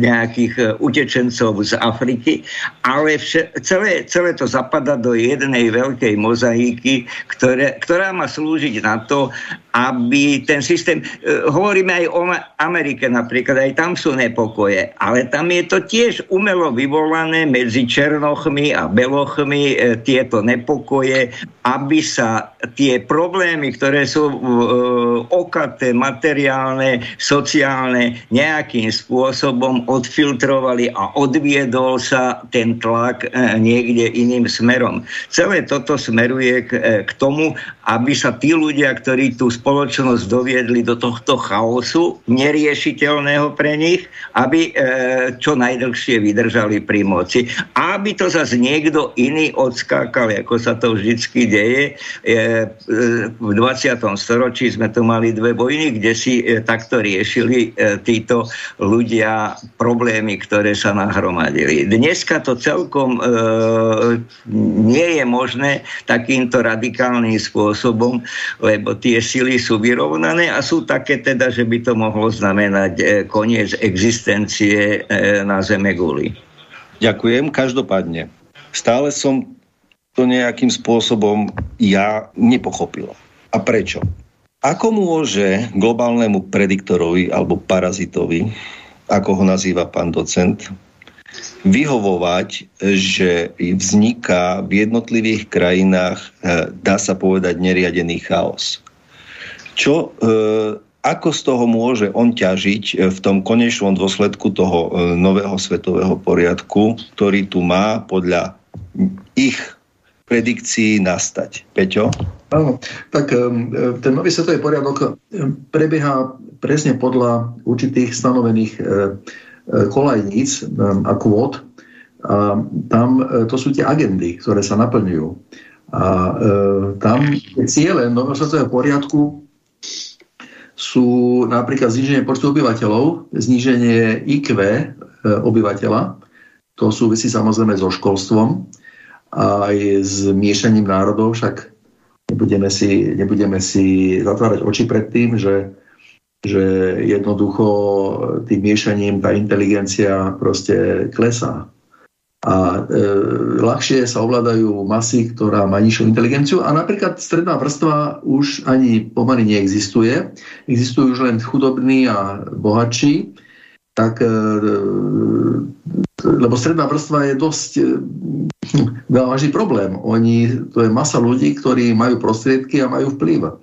nejakých utečencov z Afriky, ale vše, celé, celé to zapada do jednej veľkej mozaiky, ktoré, ktorá má slúžiť na to, aby ten systém hovoríme aj o Amerike napríklad, aj tam sú nepokoje, ale tam je to tiež umelo vyvolané medzi černochmi a belochmi e, tieto nepokoje, aby sa tie problémy, ktoré sú e, okaté, materiálne, sociálne, nejakým spôsobom odfiltrovali a odviedol sa ten tlak e, niekde iným smerom. Celé toto smeruje k, e, k tomu, aby sa tí ľudia, ktorí tu spoločnosť doviedli do tohto chaosu, neriešiteľného pre nich, aby e, čo najdlhšie vydržali pri moci. A aby to zase niekto iný odskákal, ako sa to vždycky deje. E, e, v 20. storočí sme tu mali dve vojny, kde si e, takto riešili e, títo ľudia problémy, ktoré sa nahromadili. Dneska to celkom e, nie je možné takýmto radikálnym spôsobom, lebo tie sily sú vyrovnané a sú také teda, že by to mohlo znamenať e, koniec existencie e, na Zeme guli. Ďakujem. Každopádne, stále som to nejakým spôsobom ja nepochopil. A prečo? Ako môže globálnemu prediktorovi alebo parazitovi, ako ho nazýva pán docent, vyhovovať, že vzniká v jednotlivých krajinách, eh, dá sa povedať, neriadený chaos. Čo, eh, ako z toho môže on ťažiť eh, v tom konečnom dôsledku toho nového svetového poriadku, ktorý tu má podľa ich predikcií nastať. Peťo? Áno, tak ten nový svetový poriadok prebieha presne podľa určitých stanovených E, kolajníc e, a kvót. A tam e, to sú tie agendy, ktoré sa naplňujú. A tam ciele nového svetového poriadku sú napríklad zníženie počtu obyvateľov, zníženie IQ obyvateľa, to súvisí samozrejme so školstvom a aj s miešaním národov, však nebudeme si, nebudeme si zatvárať oči pred tým, že že jednoducho tým miešaním tá inteligencia proste klesá. A e, ľahšie sa ovládajú masy, ktorá má nižšiu inteligenciu a napríklad stredná vrstva už ani pomaly neexistuje. Existujú už len chudobní a bohatší, tak, e, lebo stredná vrstva je dosť e, vážny problém. Oni, to je masa ľudí, ktorí majú prostriedky a majú vplyv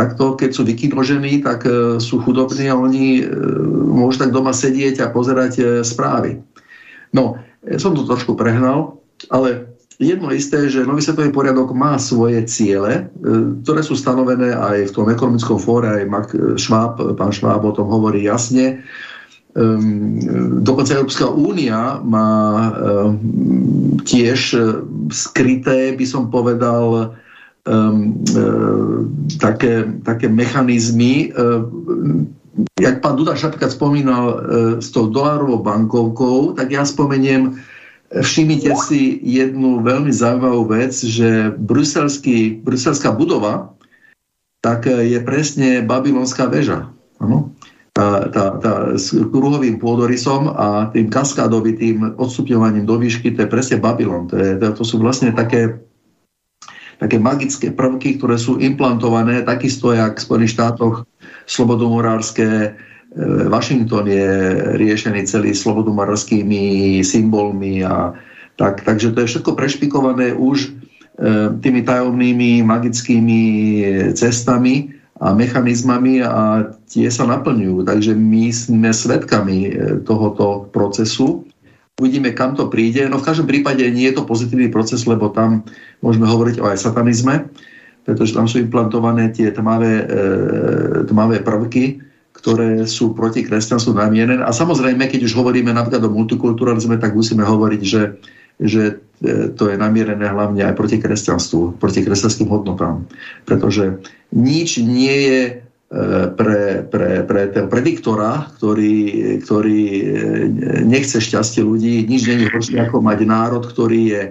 takto, keď sú vykinožení, tak e, sú chudobní a oni e, môžu tak doma sedieť a pozerať e, správy. No, som to trošku prehnal, ale jedno isté, že nový svetový poriadok má svoje ciele, ktoré sú stanovené aj v tom ekonomickom fóre, aj Mark Schwab, pán Schwab o tom hovorí jasne. Ehm, dokonca Európska únia má tiež skryté, by som povedal, um, uh, také, také mechanizmy. Jak pán Duda napríklad spomínal uh, s tou dolárovou bankovkou, tak ja spomeniem, všimnite si jednu veľmi zaujímavú vec, že bruselská budova tak je presne babylonská väža. Ano? Tá, tá, tá, s kruhovým pôdorysom a tým kaskádovitým odstupňovaním do výšky, to je presne Babylon. To, je, to sú vlastne také také magické prvky, ktoré sú implantované takisto, jak v Spojených štátoch slobodomorárske, e, Washington je riešený celý slobodomorárskými symbolmi a tak, takže to je všetko prešpikované už e, tými tajomnými magickými cestami a mechanizmami a tie sa naplňujú. Takže my sme svedkami e, tohoto procesu Uvidíme, kam to príde. No v každom prípade nie je to pozitívny proces, lebo tam môžeme hovoriť o aj satanizme, pretože tam sú implantované tie tmavé, e, tmavé prvky, ktoré sú proti kresťanstvu namienené. A samozrejme, keď už hovoríme napríklad o multikulturalizme, tak musíme hovoriť, že, že e, to je namierené hlavne aj proti kresťanstvu, proti kresťanským hodnotám. Pretože nič nie je pre, pre, pre ten prediktora, ktorý, ktorý e, nechce šťastie ľudí, nič není horšie ako mať národ, ktorý je,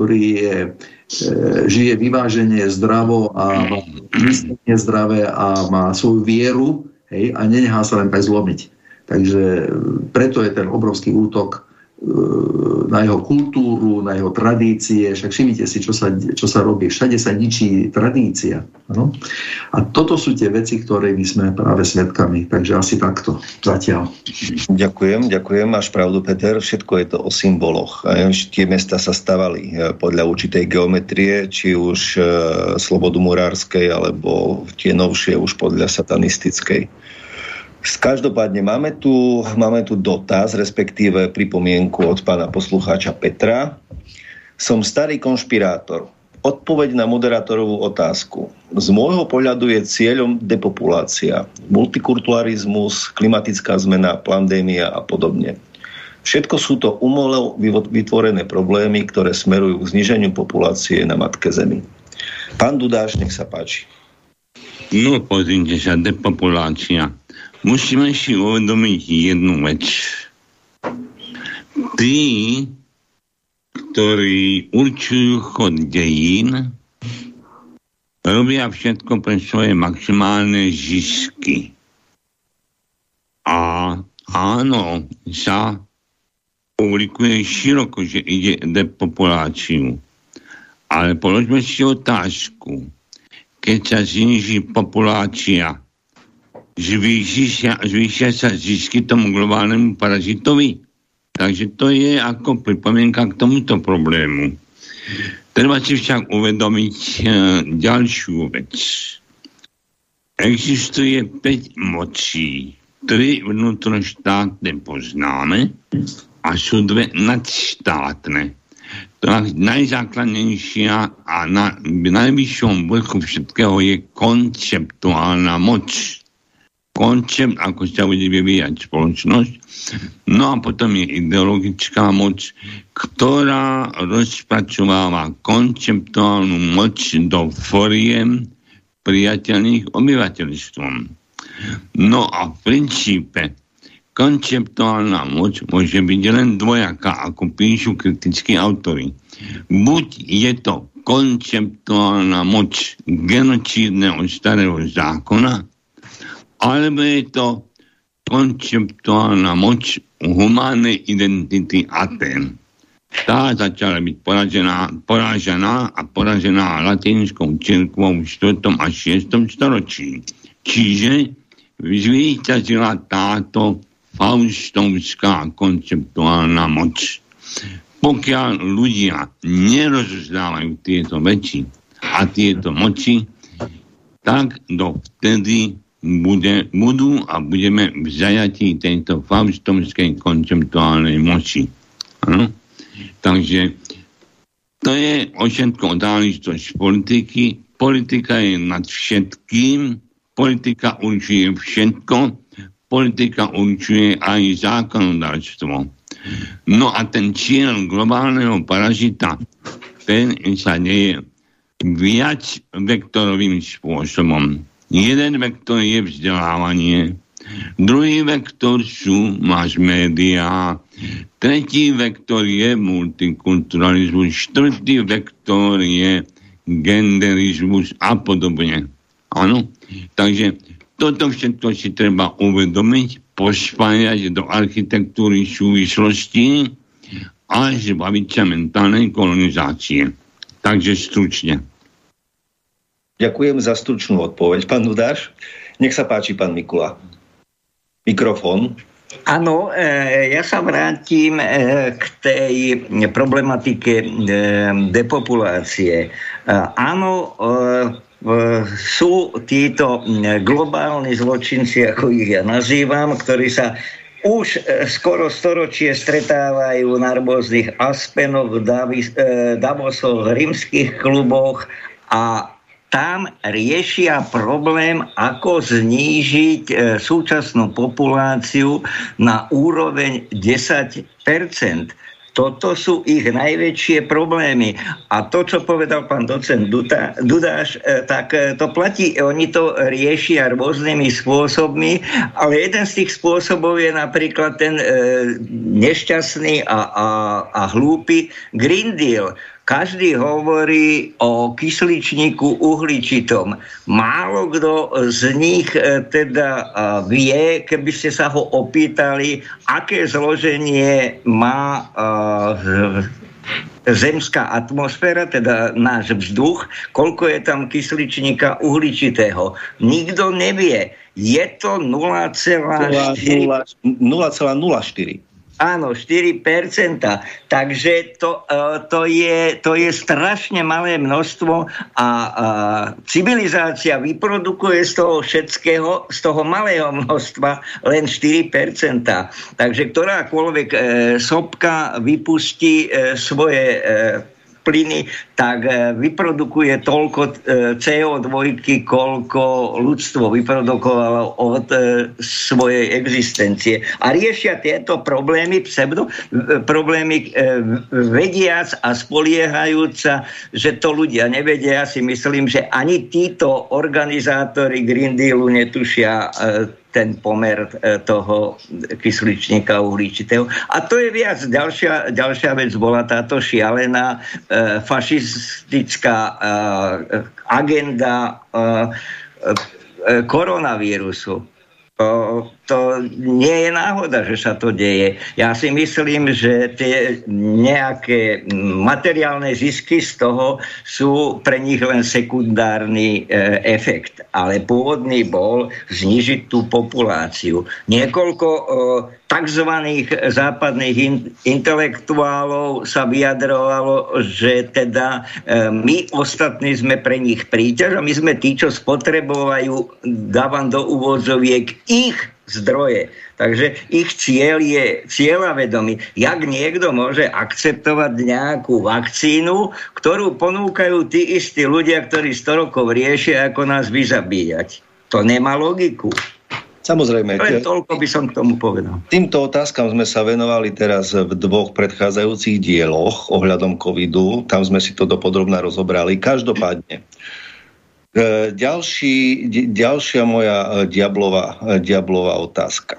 ktorý je, e, žije vyváženie zdravo a má myslenie zdravé a má svoju vieru hej, a nenechá sa len tak zlomiť. Takže preto je ten obrovský útok na jeho kultúru, na jeho tradície. Však všimnite si, čo sa, čo sa robí. Všade sa ničí tradícia. No? A toto sú tie veci, ktoré my sme práve svetkami. Takže asi takto zatiaľ. Ďakujem, ďakujem. Máš pravdu, Peter. Všetko je to o symboloch. Tie mesta sa stavali e, podľa určitej geometrie, či už e, slobodomurárskej, alebo tie novšie už podľa satanistickej. Každopádne máme tu, máme tu dotaz, respektíve pripomienku od pána poslucháča Petra. Som starý konšpirátor. Odpoveď na moderátorovú otázku. Z môjho pohľadu je cieľom depopulácia, multikulturalizmus, klimatická zmena, pandémia a podobne. Všetko sú to umelo vytvorené problémy, ktoré smerujú k zniženiu populácie na Matke Zemi. Pán Dudáš, nech sa páči. No, pozrite sa, depopulácia. Musíme si uvedomiť jednu vec. Tí, ktorí určujú chod dejín, robia všetko pre svoje maximálne zisky. A áno, sa publikuje široko, že ide depopuláciu. Ale položme si otázku. Keď sa zniží populácia, zvýšia sa zisky tomu globálnemu parazitovi? Takže to je ako pripomienka k tomuto problému. Treba si však uvedomiť e, ďalšiu vec. Existuje 5 mocí. Tri vnútroštátne poznáme a sú dve nadštátne. Tá najzákladnejšia a na najvyššom vrchu všetkého je konceptuálna moc koncept, ako sa bude vyvíjať spoločnosť. No a potom je ideologická moc, ktorá rozpracováva konceptuálnu moc do foriem priateľných obyvateľstvom. No a v princípe konceptuálna moc môže byť len dvojaká, ako píšu kritickí autory. Buď je to konceptuálna moc genocídneho starého zákona, alebo je to konceptuálna moc humánnej identity Aten. Tá začala byť poražená, poražená a poražená latinskou cirkvou v 4. a 6. storočí. Čiže zvýťazila táto faustovská konceptuálna moc. Pokiaľ ľudia nerozozdávajú tieto veci a tieto moci, tak dovtedy bude, budú a budeme v zajatí tejto faustomskej konceptuálnej moci. Ano? Takže to je o všetko záležitosť politiky. Politika je nad všetkým. Politika určuje všetko. Politika určuje aj zákonodárstvo. No a ten cieľ globálneho parazita, ten sa deje viac vektorovým spôsobom Jeden vektor je vzdelávanie, druhý vektor sú máš médiá, tretí vektor je multikulturalizmus, štvrtý vektor je genderizmus a podobne. Áno, takže toto všetko si treba uvedomiť, pospájať do architektúry súvislosti a zbaviť sa mentálnej kolonizácie. Takže stručne. Ďakujem za stručnú odpoveď, pán Dudáš. Nech sa páči, pán Mikula. Mikrofón. Áno, e, ja sa vrátim e, k tej problematike e, depopulácie. Áno, sú títo globálni zločinci, ako ich ja nazývam, ktorí sa už skoro storočie stretávajú na rôznych Aspenoch, Davosoch, rímskych kluboch a tam riešia problém, ako znížiť e, súčasnú populáciu na úroveň 10% toto sú ich najväčšie problémy. A to, čo povedal pán docent Dudáš, e, tak e, to platí. Oni to riešia rôznymi spôsobmi, ale jeden z tých spôsobov je napríklad ten e, nešťastný a, a, a hlúpy Green Deal každý hovorí o kysličníku uhličitom. Málo kto z nich e, teda e, vie, keby ste sa ho opýtali, aké zloženie má e, zemská atmosféra, teda náš vzduch, koľko je tam kysličníka uhličitého. Nikto nevie. Je to 0,04. 0,04. Áno, 4%. Takže to, uh, to, je, to je strašne malé množstvo a uh, civilizácia vyprodukuje z toho všetkého, z toho malého množstva len 4%. Takže ktorákoľvek uh, sopka vypustí uh, svoje uh, plyny, tak e, vyprodukuje toľko e, CO2, koľko ľudstvo vyprodukovalo od svojej existencie. A riešia tieto problémy, pseudo, problémy vediac a spoliehajúca, že to ľudia nevedia. Si myslím, že ani títo organizátori Green Dealu netušia ten pomer e, toho kysličníka uhličitého. A to je viac. Ďalšia, ďalšia vec bola táto šialená e, fašistická e, agenda e, e, koronavírusu to, to nie je náhoda, že sa to deje. Ja si myslím, že tie nejaké materiálne zisky z toho sú pre nich len sekundárny e, efekt. Ale pôvodný bol znižiť tú populáciu. Niekoľko e, tzv. západných in, intelektuálov sa vyjadrovalo, že teda e, my ostatní sme pre nich príťaž a my sme tí, čo spotrebovajú, dávam do úvodzoviek ich zdroje. Takže ich cieľ je cieľavedomý. Jak niekto môže akceptovať nejakú vakcínu, ktorú ponúkajú tí istí ľudia, ktorí 100 rokov riešia, ako nás vyzabíjať. To nemá logiku. Samozrejme. Len toľko by som k tomu povedal. Týmto otázkam sme sa venovali teraz v dvoch predchádzajúcich dieloch ohľadom covidu. Tam sme si to dopodrobne rozobrali. Každopádne. E, ďalší, ďalšia moja e, diablová, e, diablová otázka.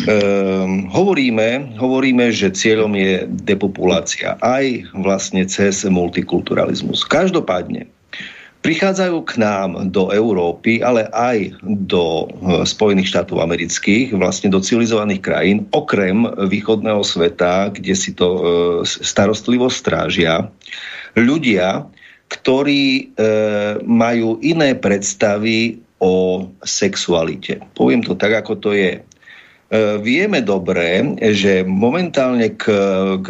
Um, hovoríme, hovoríme, že cieľom je depopulácia aj vlastne cez multikulturalizmus. Každopádne, prichádzajú k nám do Európy, ale aj do Spojených štátov amerických, vlastne do civilizovaných krajín, okrem východného sveta, kde si to starostlivo strážia, ľudia, ktorí e, majú iné predstavy o sexualite. Poviem to tak, ako to je. E, vieme dobre, že momentálne k, k,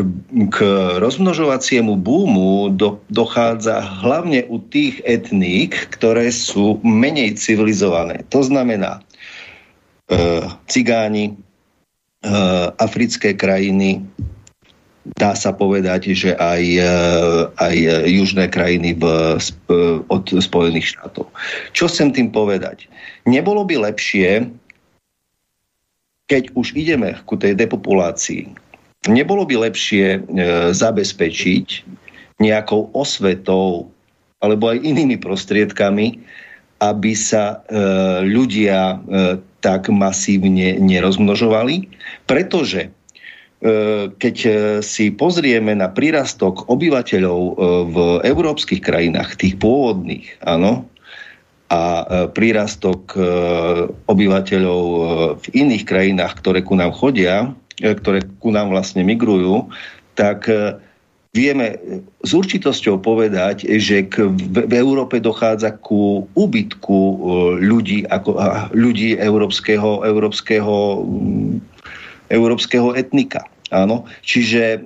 k rozmnožovaciemu búmu do, dochádza hlavne u tých etník, ktoré sú menej civilizované. To znamená e, cigáni, e, africké krajiny, dá sa povedať, že aj, e, aj južné krajiny v, od Spojených štátov. Čo chcem tým povedať? Nebolo by lepšie, keď už ideme ku tej depopulácii, nebolo by lepšie e, zabezpečiť nejakou osvetou alebo aj inými prostriedkami, aby sa e, ľudia e, tak masívne nerozmnožovali, pretože e, keď e, si pozrieme na prírastok obyvateľov e, v európskych krajinách, tých pôvodných, áno, a e, prírastok e, obyvateľov e, v iných krajinách, ktoré ku nám chodia, ktoré ku nám vlastne migrujú, tak vieme s určitosťou povedať, že v, v Európe dochádza ku úbytku ľudí, ako, ľudí európskeho, európskeho, európskeho etnika. Áno, čiže e,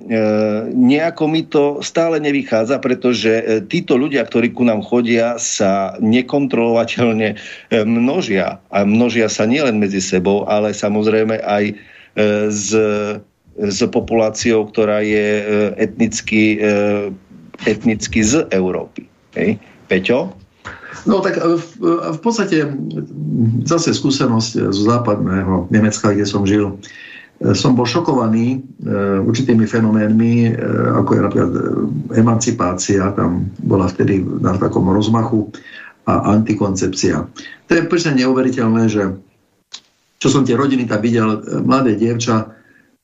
nejako mi to stále nevychádza, pretože e, títo ľudia, ktorí ku nám chodia, sa nekontrolovateľne e, množia. A množia sa nielen medzi sebou, ale samozrejme aj e, s, s populáciou, ktorá je e, etnicky, e, etnicky z Európy. Hej? Peťo? No tak v, v podstate zase skúsenosť zo západného Nemecka, kde som žil, som bol šokovaný e, určitými fenoménmi, e, ako je napríklad emancipácia, tam bola vtedy na takom rozmachu, a antikoncepcia. To je úplne neuveriteľné, že čo som tie rodiny tam videl, mladé dievča,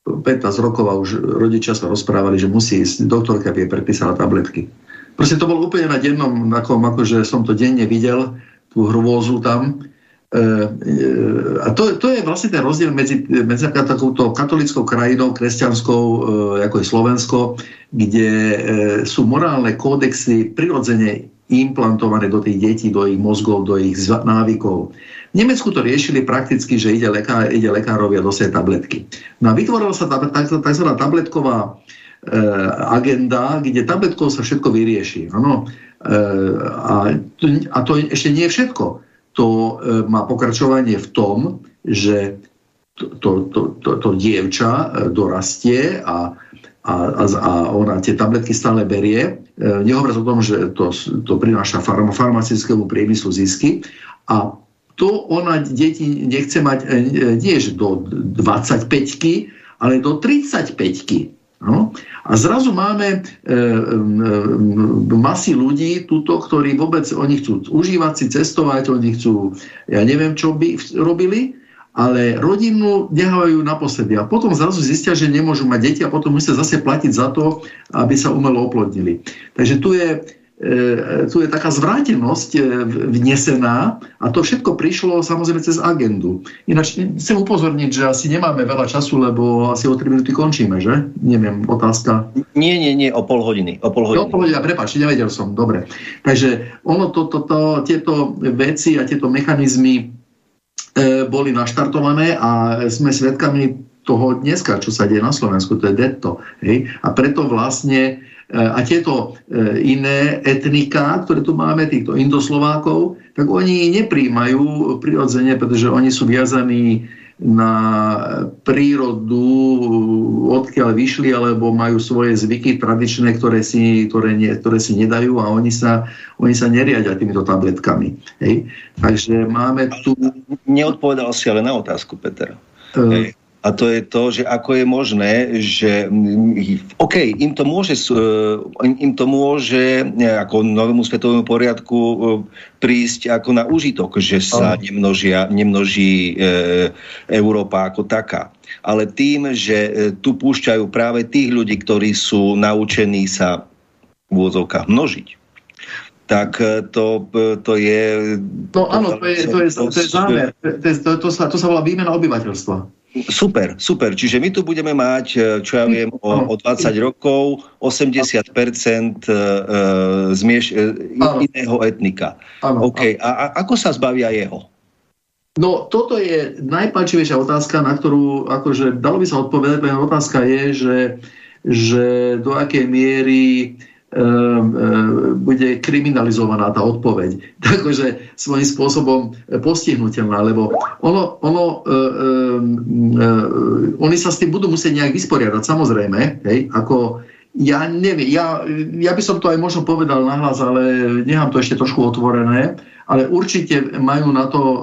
15 rokov a už rodičia sa rozprávali, že musí ísť, doktorka by jej predpísala tabletky. Proste to bolo úplne na dennom, takom, akože som to denne videl, tú hrôzu tam, E, e, a to, to je vlastne ten rozdiel medzi, medzi takouto katolickou krajinou, kresťanskou, e, ako je Slovensko, kde sú morálne kódexy prirodzene implantované do tých detí, do ich mozgov, do ich návykov. V Nemecku to riešili prakticky, že ide, lekár, ide lekárovi a dosie tabletky. No a vytvorila sa tzv. tabletková agenda, kde tabletkou sa všetko vyrieši. Ano? a, to, a to ešte nie je všetko to e, má pokračovanie v tom, že to, to, to, to, dievča e, dorastie a a, a, ona tie tabletky stále berie. E, nehovoriac o tom, že to, to prináša farm, farmaceutickému priemyslu zisky a to ona deti nechce mať nie do 25 ale do 35 No? A zrazu máme e, e, masy ľudí, tuto, ktorí vôbec, oni chcú užívať si, cestovať, oni chcú, ja neviem, čo by robili, ale rodinu nehávajú naposledy. A potom zrazu zistia, že nemôžu mať deti a potom musia zase platiť za to, aby sa umelo oplodnili. Takže tu je, E, tu je taká zvrátenosť e, vnesená a to všetko prišlo samozrejme cez agendu. Ináč chcem upozorniť, že asi nemáme veľa času, lebo asi o 3 minúty končíme, že? Neviem, otázka. Nie, nie, nie, o pol hodiny. O pol hodiny. O pol hodiny, prepáč, nevedel som, dobre. Takže ono to, to, to, tieto veci a tieto mechanizmy e, boli naštartované a sme svedkami toho dneska, čo sa deje na Slovensku, to je detto. Hej? A preto vlastne a tieto e, iné etnika, ktoré tu máme, týchto indoslovákov, tak oni nepríjmajú prirodzene, pretože oni sú viazaní na prírodu, odkiaľ vyšli, alebo majú svoje zvyky tradičné, ktoré si, ktoré nie, ktoré si nedajú a oni sa, oni sa neriadia týmito tabletkami. Hej? Takže máme tu... Neodpovedal si ale na otázku, Peter. Uh, Hej. A to je to, že ako je možné, že OK, im to môže, e, im to môže e, ako novému svetovému poriadku e, prísť ako na užitok, že sa nemnožia, nemnoží e, Európa ako taká. Ale tým, že tu púšťajú práve tých ľudí, ktorí sú naučení sa v úvodzovkách množiť, tak to, to je... No áno, to je, to je, to je zámer. To, to, to, sa, to sa volá výmena obyvateľstva. Super, super. Čiže my tu budeme mať, e, čo ja viem, o, o 20 rokov 80% e, e, zmieš, iného etnika. Ano, OK. A, a ako sa zbavia jeho? No, toto je najpalčivejšia otázka, na ktorú, akože, dalo by sa odpovedať, len otázka je, že, že do akej miery ehm, bude kriminalizovaná tá odpoveď. Takže svojím spôsobom postihnutelná, lebo ono, ono, um, um, oni sa s tým budú musieť nejak vysporiadať, samozrejme, hej, ako ja neviem, ja, ja by som to aj možno povedal nahlas, ale nechám to ešte trošku otvorené, ale určite majú na to um,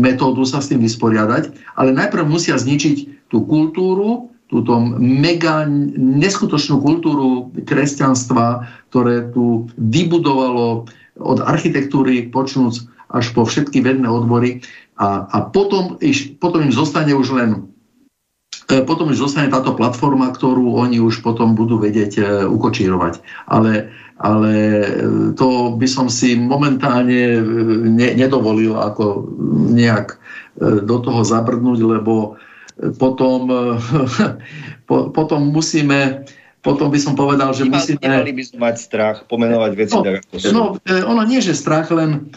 metódu sa s tým vysporiadať, ale najprv musia zničiť tú kultúru, túto mega neskutočnú kultúru kresťanstva, ktoré tu vybudovalo od architektúry počnúc až po všetky vedné odbory a, a potom, potom im zostane už len e, potom už zostane táto platforma, ktorú oni už potom budú vedieť e, ukočírovať. Ale, ale e, to by som si momentálne ne, nedovolil ako nejak do toho zabrdnúť, lebo potom, po, potom musíme potom by som povedal, že musíme... Nemali by sme mať strach, pomenovať veci no, tak, ako sú. No, e, ono nie, že strach, len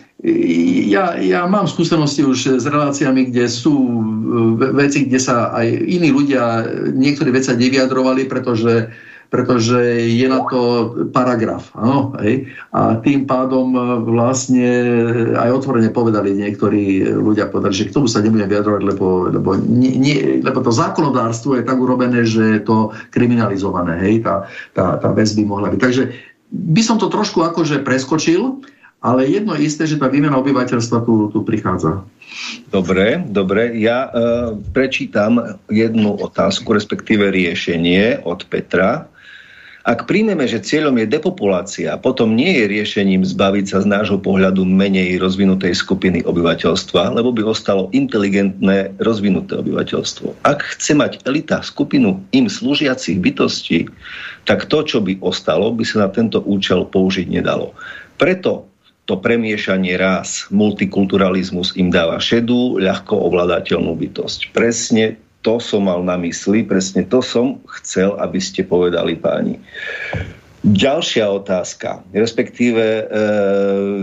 ja, ja mám skúsenosti už s reláciami, kde sú e, veci, kde sa aj iní ľudia, niektorí veci nevyjadrovali, pretože pretože je na to paragraf. Áno, hej? A tým pádom e, vlastne aj otvorene povedali niektorí ľudia, povedali, že k tomu sa nebudem vyjadrovať, lebo, lebo, nie, lebo to zákonodárstvo je tak urobené, že je to kriminalizované. Hej? Tá, tá, tá vec by mohla byť. Takže by som to trošku akože preskočil, ale jedno isté, že tá výmena obyvateľstva tu, tu prichádza. Dobre, dobre. Ja e, prečítam jednu otázku, respektíve riešenie od Petra. Ak príjmeme, že cieľom je depopulácia, potom nie je riešením zbaviť sa z nášho pohľadu menej rozvinutej skupiny obyvateľstva, lebo by ostalo inteligentné rozvinuté obyvateľstvo. Ak chce mať elita skupinu im slúžiacich bytostí, tak to, čo by ostalo, by sa na tento účel použiť nedalo. Preto to premiešanie rás, multikulturalizmus im dáva šedú, ľahko ovládateľnú bytosť. Presne to som mal na mysli, presne to som chcel, aby ste povedali páni. Ďalšia otázka, respektíve e,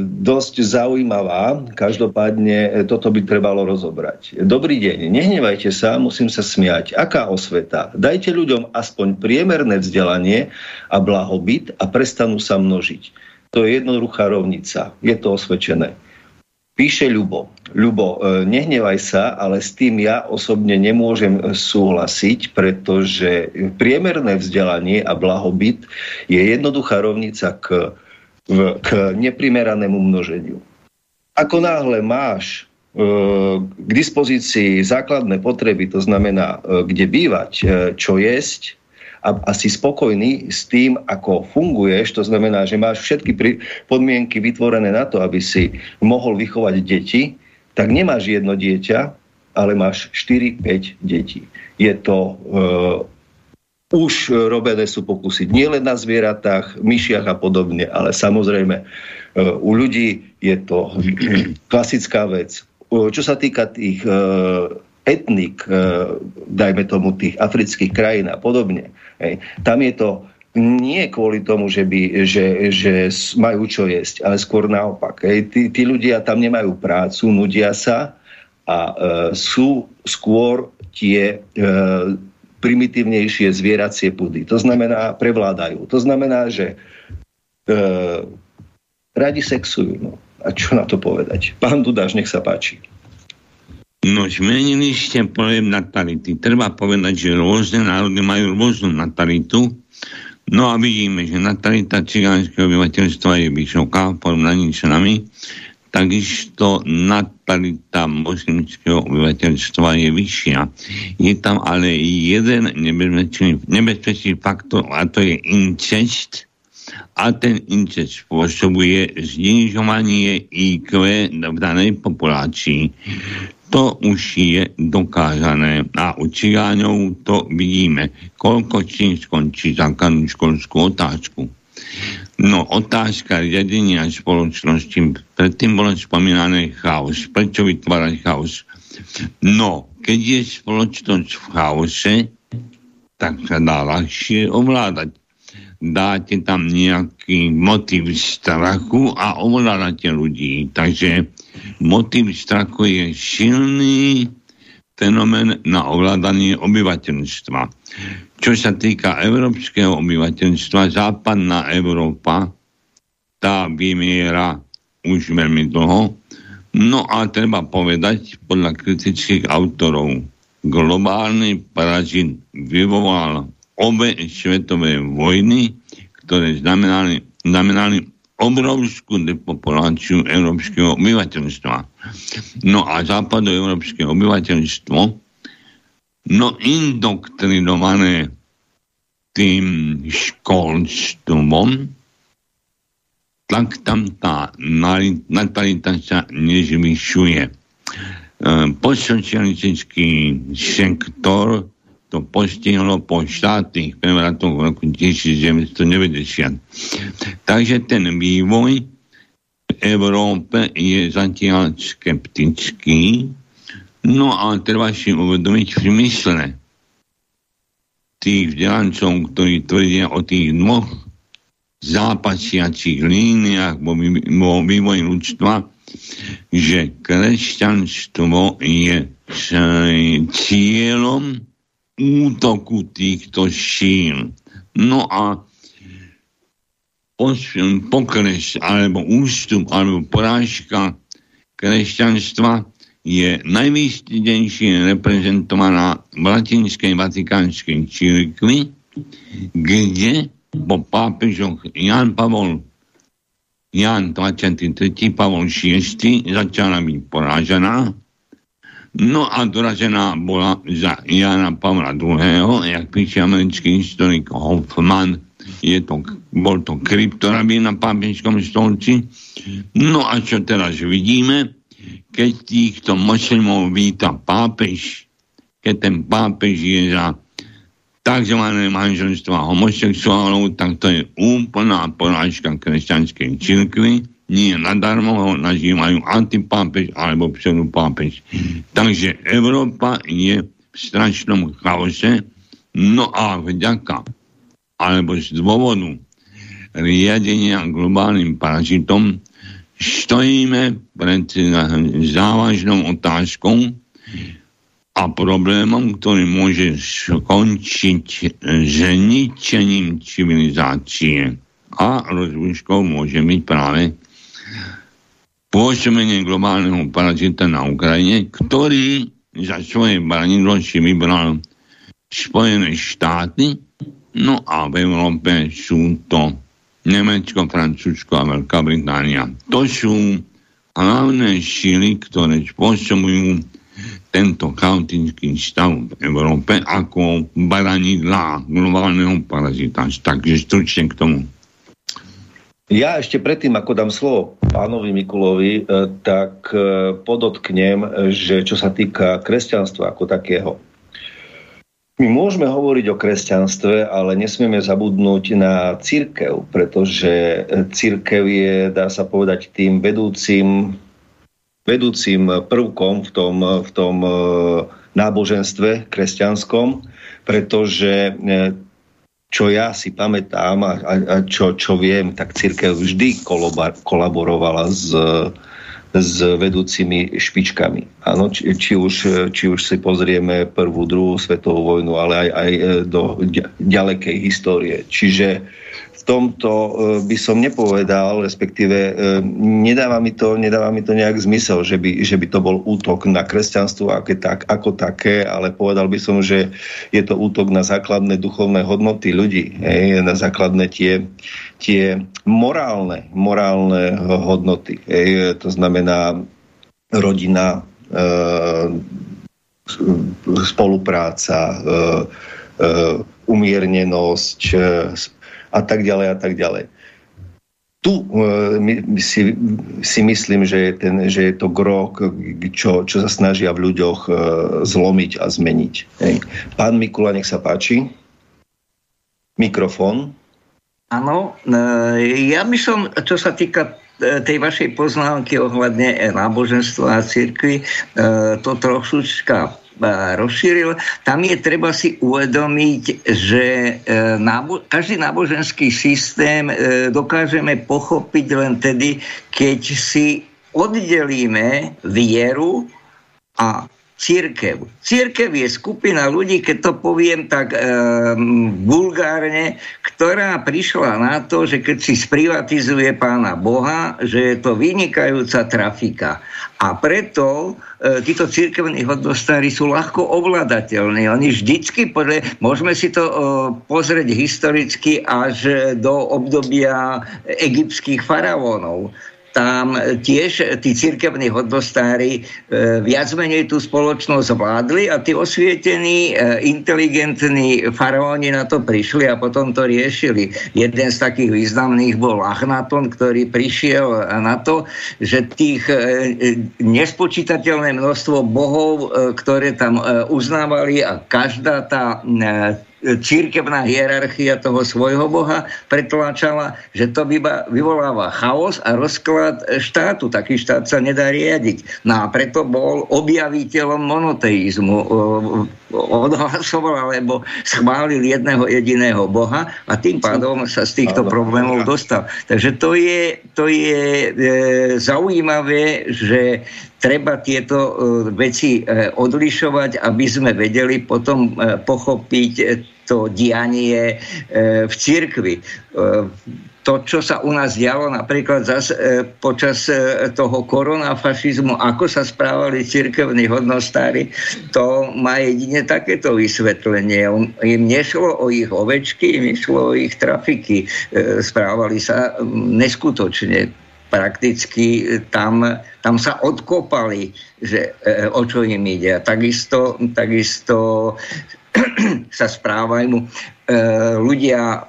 dosť zaujímavá, každopádne e, toto by trebalo rozobrať. Dobrý deň, nehnevajte sa, musím sa smiať. Aká osveta? Dajte ľuďom aspoň priemerné vzdelanie a blahobyt a prestanú sa množiť. To je jednoduchá rovnica, je to osvedčené. Píše Ľubo, Ľubo, e, nehnevaj sa, ale s tým ja osobne nemôžem súhlasiť, pretože priemerné vzdelanie a blahobyt je jednoduchá rovnica k, k neprimeranému množeniu. Ako náhle máš e, k dispozícii základné potreby, to znamená, e, kde bývať, čo jesť, a, a si spokojný s tým, ako funguješ, to znamená, že máš všetky podmienky vytvorené na to, aby si mohol vychovať deti, tak nemáš jedno dieťa, ale máš 4-5 detí. Je to... Uh, už robené sú pokusy nielen na zvieratách, myšiach a podobne, ale samozrejme uh, u ľudí je to klasická vec. Uh, čo sa týka tých uh, etnik, uh, dajme tomu tých afrických krajín a podobne, hej, tam je to nie kvôli tomu, že, by, že, že majú čo jesť, ale skôr naopak. Hej. Tí, tí ľudia tam nemajú prácu, nudia sa a e, sú skôr tie e, primitívnejšie zvieracie pudy. To znamená, prevládajú. To znamená, že e, radi sexujú. No. A čo na to povedať? Pán Dudáš, nech sa páči. No, zmenili ste pojem natality. Treba povedať, že rôzne národy majú rôznu natalitu No a vidíme, že natalita cigánskeho obyvateľstva je vysoká v porovnaní s nami, takisto natalita moslimského obyvateľstva je vyššia. Je tam ale jeden nebezpečný, nebezpečný faktor a to je incest a ten incest spôsobuje znižovanie IQ v danej populácii. To už je dokázané a u cigáňov to vidíme. Koľko čím skončí základnú školskú otázku. No, otázka riadenia spoločnosti, predtým bolo spomínané chaos. Prečo vytvárať chaos? No, keď je spoločnosť v chaose, tak sa dá ľahšie ovládať. Dáte tam nejaký motiv strachu a ovládate ľudí. Takže motiv strachu je silný fenomén na ovládanie obyvateľstva. Čo sa týka európskeho obyvateľstva, západná Európa, tá vymiera už veľmi dlho. No a treba povedať, podľa kritických autorov, globálny parazit vyvolal obe svetové vojny, ktoré znamenali, znamenali obrovskú depopuláciu európskeho obyvateľstva. No a západoeurópske obyvateľstvo, no indoktrinované tým školstvom, tak tam tá natalita sa nezvyšuje. E, sektor to postihlo po štátnych prevratoch v roku 1990. Takže ten vývoj v Európe je zatiaľ skeptický, no a treba si uvedomiť v zmysle tých vzdelancov, ktorí tvrdia o tých dvoch zápasiacich líniách vo, vo vývoji ľudstva, že kresťanstvo je cieľom útoku týchto šíl. No a pokres alebo ústup alebo porážka kresťanstva je najvýstidenšie reprezentovaná v latinskej vatikánskej církvi, kde po pápežoch Jan Pavol Jan 23. Pavol VI začala byť porážená No a doražená bola za Jana Pavla II., jak píše americký historik Hoffman, je to, bol to kryptorabí na pápežskom stolci. No a čo teraz vidíme? Keď týchto moslimov víta pápež, keď ten pápež je za tzv. manželstva homosexuálov, tak to je úplná porážka kresťanskej cirkvi nie nadarmo ho nazývajú antipápež alebo pseudopápež. Takže Európa je v strašnom chaose, no a vďaka alebo z dôvodu riadenia globálnym parazitom stojíme pred závažnou otázkou a problémom, ktorý môže skončiť zničením civilizácie. A rozlúčkou môže byť práve pôsobenie globálneho parazita na Ukrajine, ktorý za svoje branidlosti vybral Spojené štáty, no a v Európe sú to Nemecko, Francúzsko a Veľká Británia. To sú hlavné síly, ktoré spôsobujú tento chaotický stav v Európe ako baranidlá globálneho parazita. Takže stručne k tomu. Ja ešte predtým, ako dám slovo pánovi Mikulovi, e, tak e, podotknem, že čo sa týka kresťanstva ako takého, my môžeme hovoriť o kresťanstve, ale nesmieme zabudnúť na církev, pretože církev je, dá sa povedať, tým vedúcim, vedúcim prvkom v tom, v tom e, náboženstve kresťanskom, pretože čo ja si pamätám a, a čo, čo viem, tak církev vždy kolaborovala s, s vedúcimi špičkami. Áno, či, či, už, či už si pozrieme prvú, druhú svetovú vojnu, ale aj, aj do ďalekej histórie. Čiže tomto e, by som nepovedal, respektíve e, nedáva mi to, nedáva mi to nejak zmysel, že by, že by to bol útok na kresťanstvo ako, tak, ako také, ale povedal by som, že je to útok na základné duchovné hodnoty ľudí, hej, na základné tie, tie morálne, morálne hodnoty. Hej, to znamená rodina, e, spolupráca, umiernenosť, a tak ďalej a tak ďalej. Tu my, si, si myslím, že je, ten, že je to grok, čo, čo sa snažia v ľuďoch uh, zlomiť a zmeniť. Hej. Pán Mikula, nech sa páči. Mikrofón. Áno, e, ja by som, čo sa týka tej vašej poznámky ohľadne náboženstva a církvy, to trošička rozšíril. Tam je treba si uvedomiť, že e, každý náboženský systém e, dokážeme pochopiť len tedy, keď si oddelíme vieru a církev. Církev je skupina ľudí, keď to poviem tak e, vulgárne, ktorá prišla na to, že keď si sprivatizuje pána Boha, že je to vynikajúca trafika. A preto e, títo církevní hodnostári sú ľahko ovládateľní. Oni vždycky, podľa, môžeme si to e, pozrieť historicky až do obdobia egyptských faraónov tam tiež tí cirkevní hodnostári e, viac menej tú spoločnosť vládli a tí osvietení, e, inteligentní faraóni na to prišli a potom to riešili. Jeden z takých významných bol Achnaton, ktorý prišiel na to, že tých e, nespočítateľné množstvo bohov, ktoré tam uznávali a každá tá církevná hierarchia toho svojho boha pretláčala, že to vyvoláva chaos a rozklad štátu. Taký štát sa nedá riadiť. No a preto bol objaviteľom monoteizmu. Odhlasoval alebo schválil jedného jediného boha a tým pádom sa z týchto problémov dostal. Takže to je, to je e, zaujímavé, že treba tieto e, veci e, odlišovať, aby sme vedeli potom pochopiť to dianie v cirkvi to, čo sa u nás dialo napríklad zas, e, počas e, toho koronafašizmu, ako sa správali cirkevní hodnostári, to má jedine takéto vysvetlenie. Im nešlo o ich ovečky, im išlo o ich trafiky. E, správali sa neskutočne prakticky tam, tam sa odkopali, že, e, o čo im ide. A takisto, takisto sa správajú e, ľudia,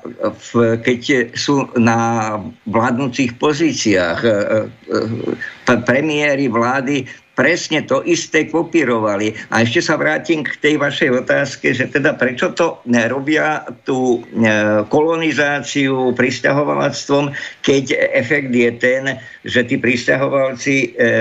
v, keď sú na vládnúcich pozíciách, e, e, premiéry vlády presne to isté kopírovali. A ešte sa vrátim k tej vašej otázke, že teda prečo to robia tú e, kolonizáciu pristahovalstvom, keď efekt je ten, že tí pristahovalci e,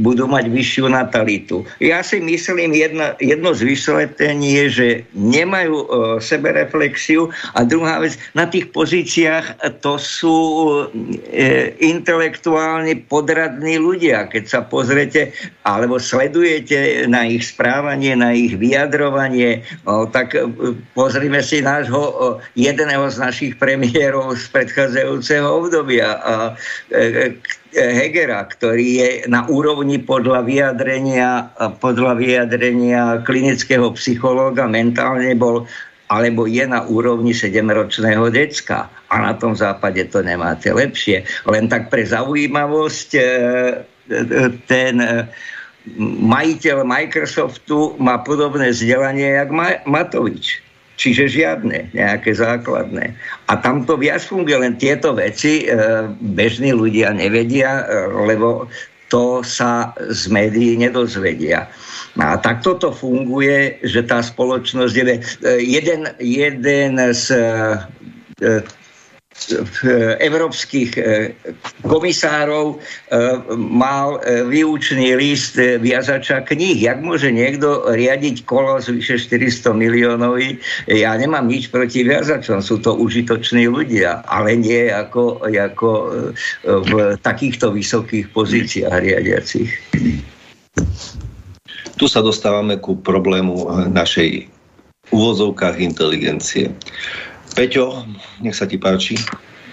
budú mať vyššiu natalitu. Ja si myslím, jedno, jedno z vysvetlení je, že nemajú sebereflexiu a druhá vec, na tých pozíciách to sú intelektuálne podradní ľudia. Keď sa pozrete alebo sledujete na ich správanie, na ich vyjadrovanie, tak e, pozrime si nášho, jedného z našich premiérov z predchádzajúceho obdobia, e, Hegera, ktorý je na úrovni podľa vyjadrenia, podľa vyjadrenia klinického psychológa mentálne bol alebo je na úrovni 7-ročného decka. A na tom západe to nemáte lepšie. Len tak pre zaujímavosť e, e, ten e, majiteľ Microsoftu má podobné vzdelanie jak Matovič. Čiže žiadne, nejaké základné. A tam to viac funguje, len tieto veci bežní ľudia nevedia, lebo to sa z médií nedozvedia. A takto to funguje, že tá spoločnosť je... Jeden, jeden z e, európskych e, komisárov e, mal výučný list viazača kníh. Jak môže niekto riadiť kolo z vyše 400 miliónov? Ja nemám nič proti viazačom, sú to užitoční ľudia, ale nie ako, ako v takýchto vysokých pozíciách riadiacich. Tu sa dostávame ku problému našej uvozovkách inteligencie. Peťo, nech sa ti páči.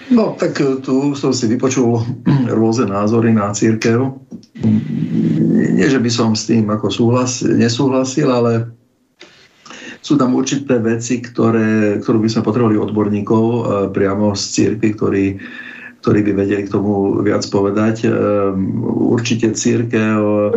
No, tak e, tu som si vypočul rôzne názory na církev. Nie, že by som s tým ako súhlas, nesúhlasil, ale sú tam určité veci, ktoré, ktoré by sme potrebovali odborníkov e, priamo z církvy, ktorí, ktorí by vedeli k tomu viac povedať. E, určite církev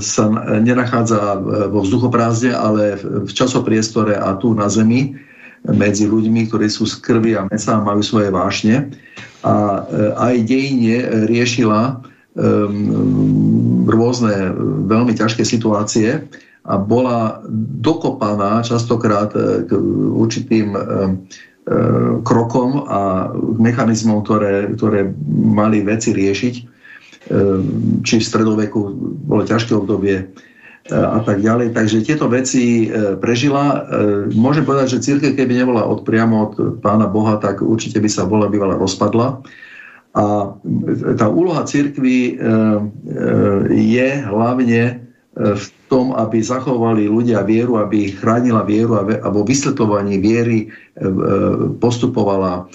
sa nenachádza vo vzduchoprázdne, ale v časopriestore a tu na Zemi medzi ľuďmi, ktorí sú z krvi a mesa a majú svoje vášne. A e, aj dejine riešila um, rôzne veľmi ťažké situácie a bola dokopaná častokrát e, k určitým krokom a mechanizmom, ktoré, ktoré mali veci riešiť. Či v stredoveku bolo ťažké obdobie a tak ďalej. Takže tieto veci e, prežila. E, môžem povedať, že církev, keby nebola od, priamo od pána Boha, tak určite by sa bola bývala rozpadla. A tá úloha církvy e, je hlavne v tom, aby zachovali ľudia vieru, aby chránila vieru a vo vysvetľovaní viery postupovala,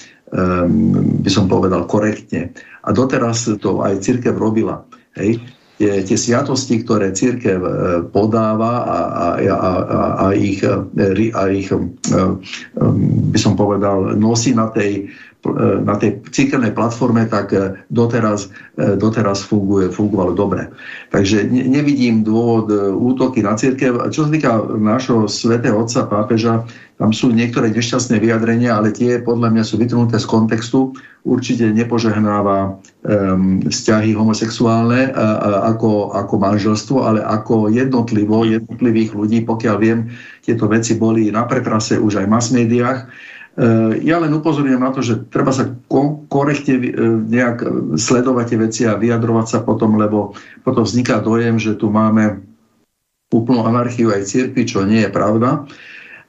by som povedal, korektne. A doteraz to aj církev robila. Hej tie, tie sviatosti, ktoré církev e, podáva a, a, a, a, ich, e, a ich, e, by som povedal, nosí na tej, na tej církevnej platforme, tak doteraz, doteraz funguje, fungovalo dobre. Takže nevidím dôvod útoky na církev. Čo sa týka nášho svätého otca pápeža, tam sú niektoré nešťastné vyjadrenia, ale tie podľa mňa sú vytrhnuté z kontextu. Určite nepožehnáva um, vzťahy homosexuálne uh, ako, ako manželstvo, ale ako jednotlivo, jednotlivých ľudí. Pokiaľ viem, tieto veci boli na pretrase už aj v mass médiách. Uh, ja len upozorňujem na to, že treba sa ko- korektne uh, nejak sledovať tie veci a vyjadrovať sa potom, lebo potom vzniká dojem, že tu máme úplnú anarchiu aj cirkvi, čo nie je pravda.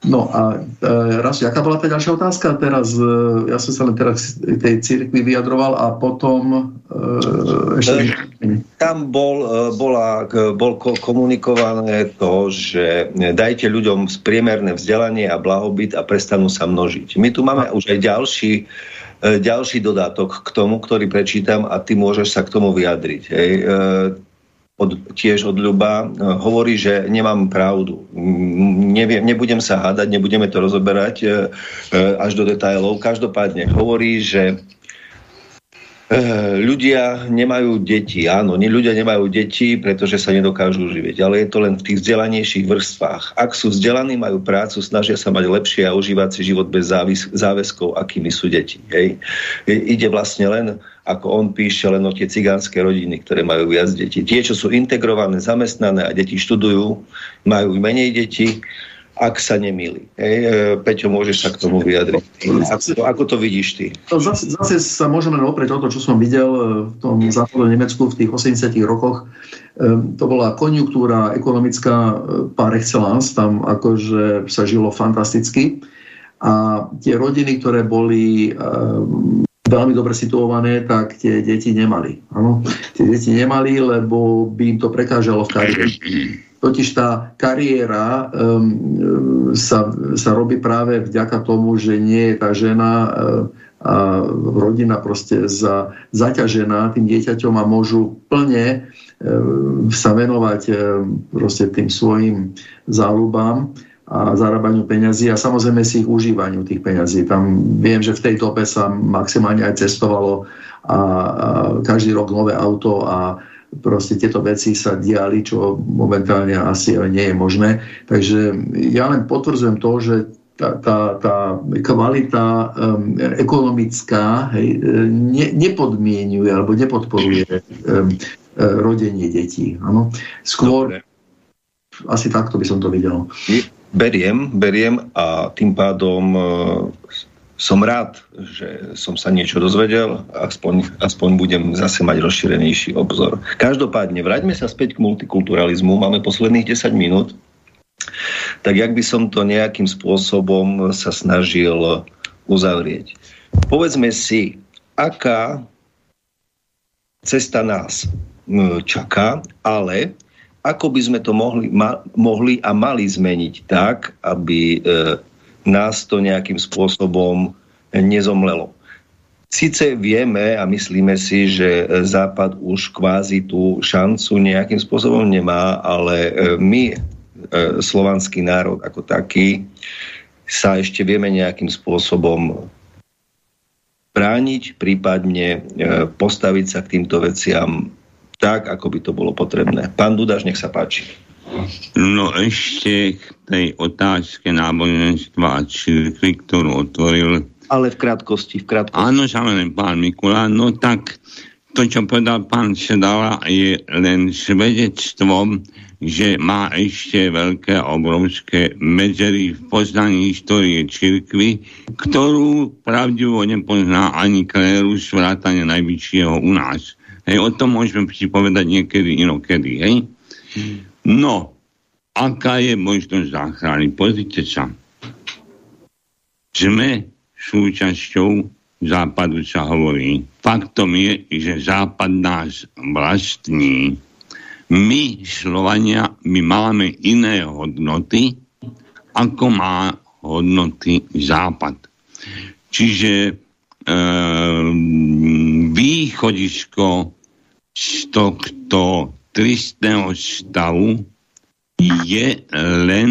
No a e, raz, aká bola tá ďalšia otázka? Teraz, e, ja som sa len teraz tej cirkvi vyjadroval a potom e, ešte... E, tam bol, e, bola, bol komunikované to, že dajte ľuďom spriemerné vzdelanie a blahobyt a prestanú sa množiť. My tu máme už aj ďalší e, ďalší dodatok k tomu, ktorý prečítam a ty môžeš sa k tomu vyjadriť. Hej. E, od, tiež od Ľuba, e, hovorí, že nemám pravdu. Neviem, nebudem sa hádať, nebudeme to rozoberať e, e, až do detailov. Každopádne hovorí, že ľudia nemajú deti. Áno, ľudia nemajú deti, pretože sa nedokážu živiť. Ale je to len v tých vzdelanejších vrstvách. Ak sú vzdelaní, majú prácu, snažia sa mať lepšie a užívať si život bez závis- záväzkov, akými sú deti. Hej. Ide vlastne len ako on píše, len o tie cigánske rodiny, ktoré majú viac detí. Tie, čo sú integrované, zamestnané a deti študujú, majú menej detí, ak sa nemýli. Hej, e, Peťo, môžeš sa k tomu vyjadriť. Ako to, ako to vidíš ty? Zase, zase sa môžeme oprieť o to, čo som videl e, v tom západnom Nemecku v tých 80 rokoch. E, to bola konjunktúra ekonomická par excellence, tam akože sa žilo fantasticky. A tie rodiny, ktoré boli veľmi dobre situované, tak tie deti nemali. Ano? Tie deti nemali, lebo by im to prekážalo v kariére. Totiž tá kariéra um, sa, sa robí práve vďaka tomu, že nie je tá žena um, a rodina proste za, zaťažená tým dieťaťom a môžu plne um, sa venovať um, proste tým svojim záľubám a zarábaniu peňazí a samozrejme si ich užívaniu tých peňazí. Tam viem, že v tej dobe sa maximálne aj cestovalo a, a každý rok nové auto a proste tieto veci sa diali, čo momentálne asi nie je možné. Takže ja len potvrdzujem to, že tá, tá, tá kvalita um, ekonomická hej, ne, nepodmienuje alebo nepodporuje um, rodenie detí. Ano? Skôr, Dobre. asi takto by som to videl. Beriem, beriem a tým pádom uh, som rád, že som sa niečo dozvedel, aspoň, aspoň budem zase mať rozšírenejší obzor. Každopádne, vráťme sa späť k multikulturalizmu, máme posledných 10 minút, tak jak by som to nejakým spôsobom sa snažil uzavrieť. Povedzme si, aká cesta nás čaká, ale ako by sme to mohli, ma, mohli a mali zmeniť tak, aby e, nás to nejakým spôsobom nezomlelo. Sice vieme a myslíme si, že Západ už kvázi tú šancu nejakým spôsobom nemá, ale e, my, e, slovanský národ ako taký, sa ešte vieme nejakým spôsobom brániť, prípadne e, postaviť sa k týmto veciam tak, ako by to bolo potrebné. Pán Dudáš, nech sa páči. No ešte k tej otázke náboženstva a církvy, ktorú otvoril. Ale v krátkosti, v krátkosti. Áno, samozrejme, pán Mikula, no tak to, čo povedal pán Sedala, je len svedectvom, že má ešte veľké, obrovské medzery v poznaní histórie cirkvy, ktorú pravdivo nepozná ani klérus vrátane najvyššieho u nás. Hej, o tom môžeme si niekedy inokedy, hej? No, aká je možnosť záchrany? Pozrite sa. Sme súčasťou západu sa hovorí. Faktom je, že západ nás vlastní. My, Slovania, my máme iné hodnoty, ako má hodnoty západ. Čiže e, východisko z tohto tristného stavu je len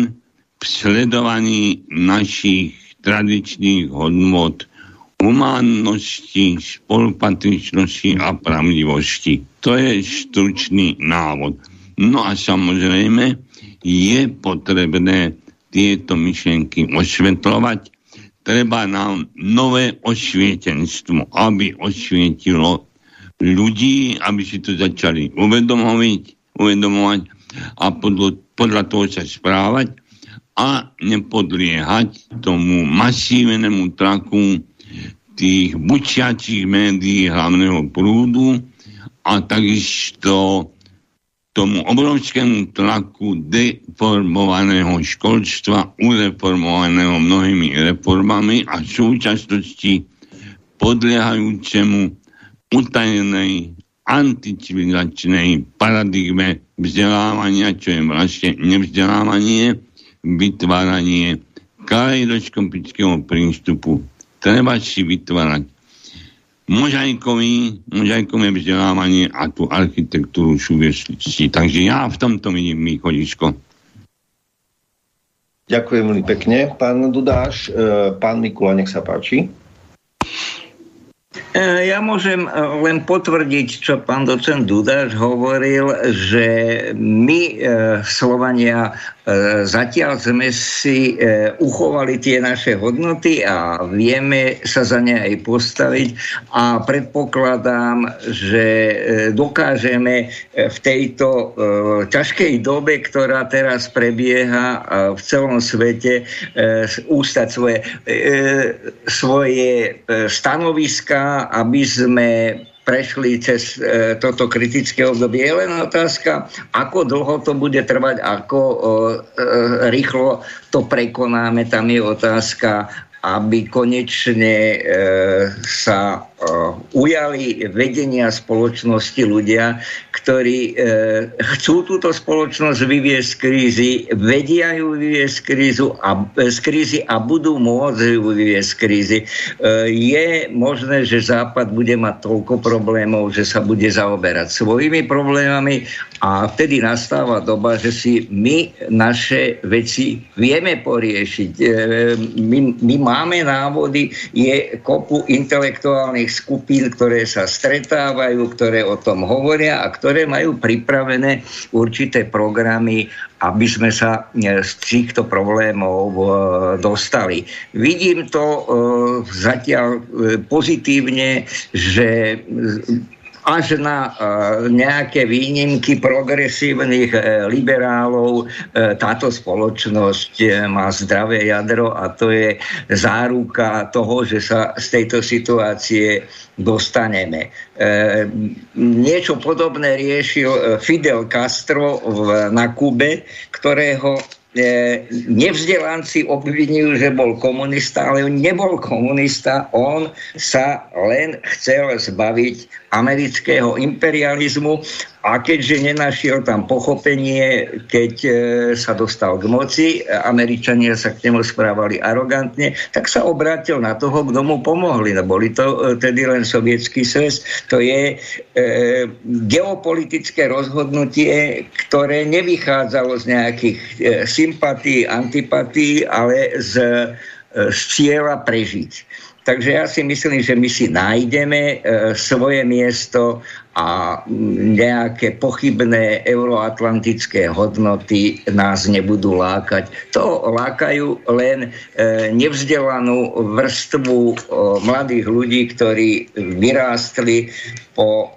v sledovaní našich tradičných hodnot humánnosti, spolupatričnosti a pravdivosti. To je stručný návod. No a samozrejme je potrebné tieto myšlenky osvetľovať. Treba nám nové osvietenstvo, aby osvietilo ľudí, aby si to začali uvedomovať, uvedomovať a podľa, podľa toho sa správať a nepodliehať tomu masívnemu traku tých bučiacich médií hlavného prúdu a takisto tomu obrovskému tlaku deformovaného školstva, ureformovaného mnohými reformami a v súčasnosti podliehajúcemu utajenej anticivilizačnej paradigme vzdelávania, čo je vlastne nevzdelávanie, vytváranie kaleidoskopického prístupu. Treba si vytvárať mozaikové, mozaikové vzdelávanie a tú architektúru súvislosti. Takže ja v tomto vidím východisko. Ďakujem veľmi pekne, pán Dudáš. E, pán Mikula, nech sa páči. E, ja môžem e, len potvrdiť, čo pán docent Dudáš hovoril, že my, Slovania, zatiaľ sme si uchovali tie naše hodnoty a vieme sa za ne aj postaviť a predpokladám, že dokážeme v tejto ťažkej dobe, ktorá teraz prebieha v celom svete, ústať svoje, svoje stanoviska aby sme prešli cez e, toto kritické obdobie. Je len otázka, ako dlho to bude trvať, ako e, rýchlo to prekonáme. Tam je otázka, aby konečne e, sa ujali vedenia spoločnosti ľudia, ktorí chcú túto spoločnosť vyviesť z krízy, vedia ju vyviesť z, krízu a, z krízy a budú môcť ju vyviesť z krízy. Je možné, že Západ bude mať toľko problémov, že sa bude zaoberať svojimi problémami a vtedy nastáva doba, že si my naše veci vieme poriešiť. My, my máme návody, je kopu intelektuálnych skupín, ktoré sa stretávajú, ktoré o tom hovoria a ktoré majú pripravené určité programy, aby sme sa e, z týchto problémov e, dostali. Vidím to e, zatiaľ pozitívne, že až na nejaké výnimky progresívnych liberálov táto spoločnosť má zdravé jadro a to je záruka toho, že sa z tejto situácie dostaneme. Niečo podobné riešil Fidel Castro na Kube, ktorého E, nevzdelanci obvinujú, že bol komunista, ale on nebol komunista, on sa len chcel zbaviť amerického imperializmu a keďže nenašiel tam pochopenie, keď e, sa dostal k moci, Američania sa k nemu správali arogantne, tak sa obrátil na toho, kto mu pomohli. No, boli to e, tedy len sovietský sves. To je e, geopolitické rozhodnutie, ktoré nevychádzalo z nejakých e, sympatí, antipatí, ale z, e, z cieľa prežiť. Takže ja si myslím, že my si nájdeme e, svoje miesto a nejaké pochybné euroatlantické hodnoty nás nebudú lákať. To lákajú len e, nevzdelanú vrstvu e, mladých ľudí, ktorí vyrástli po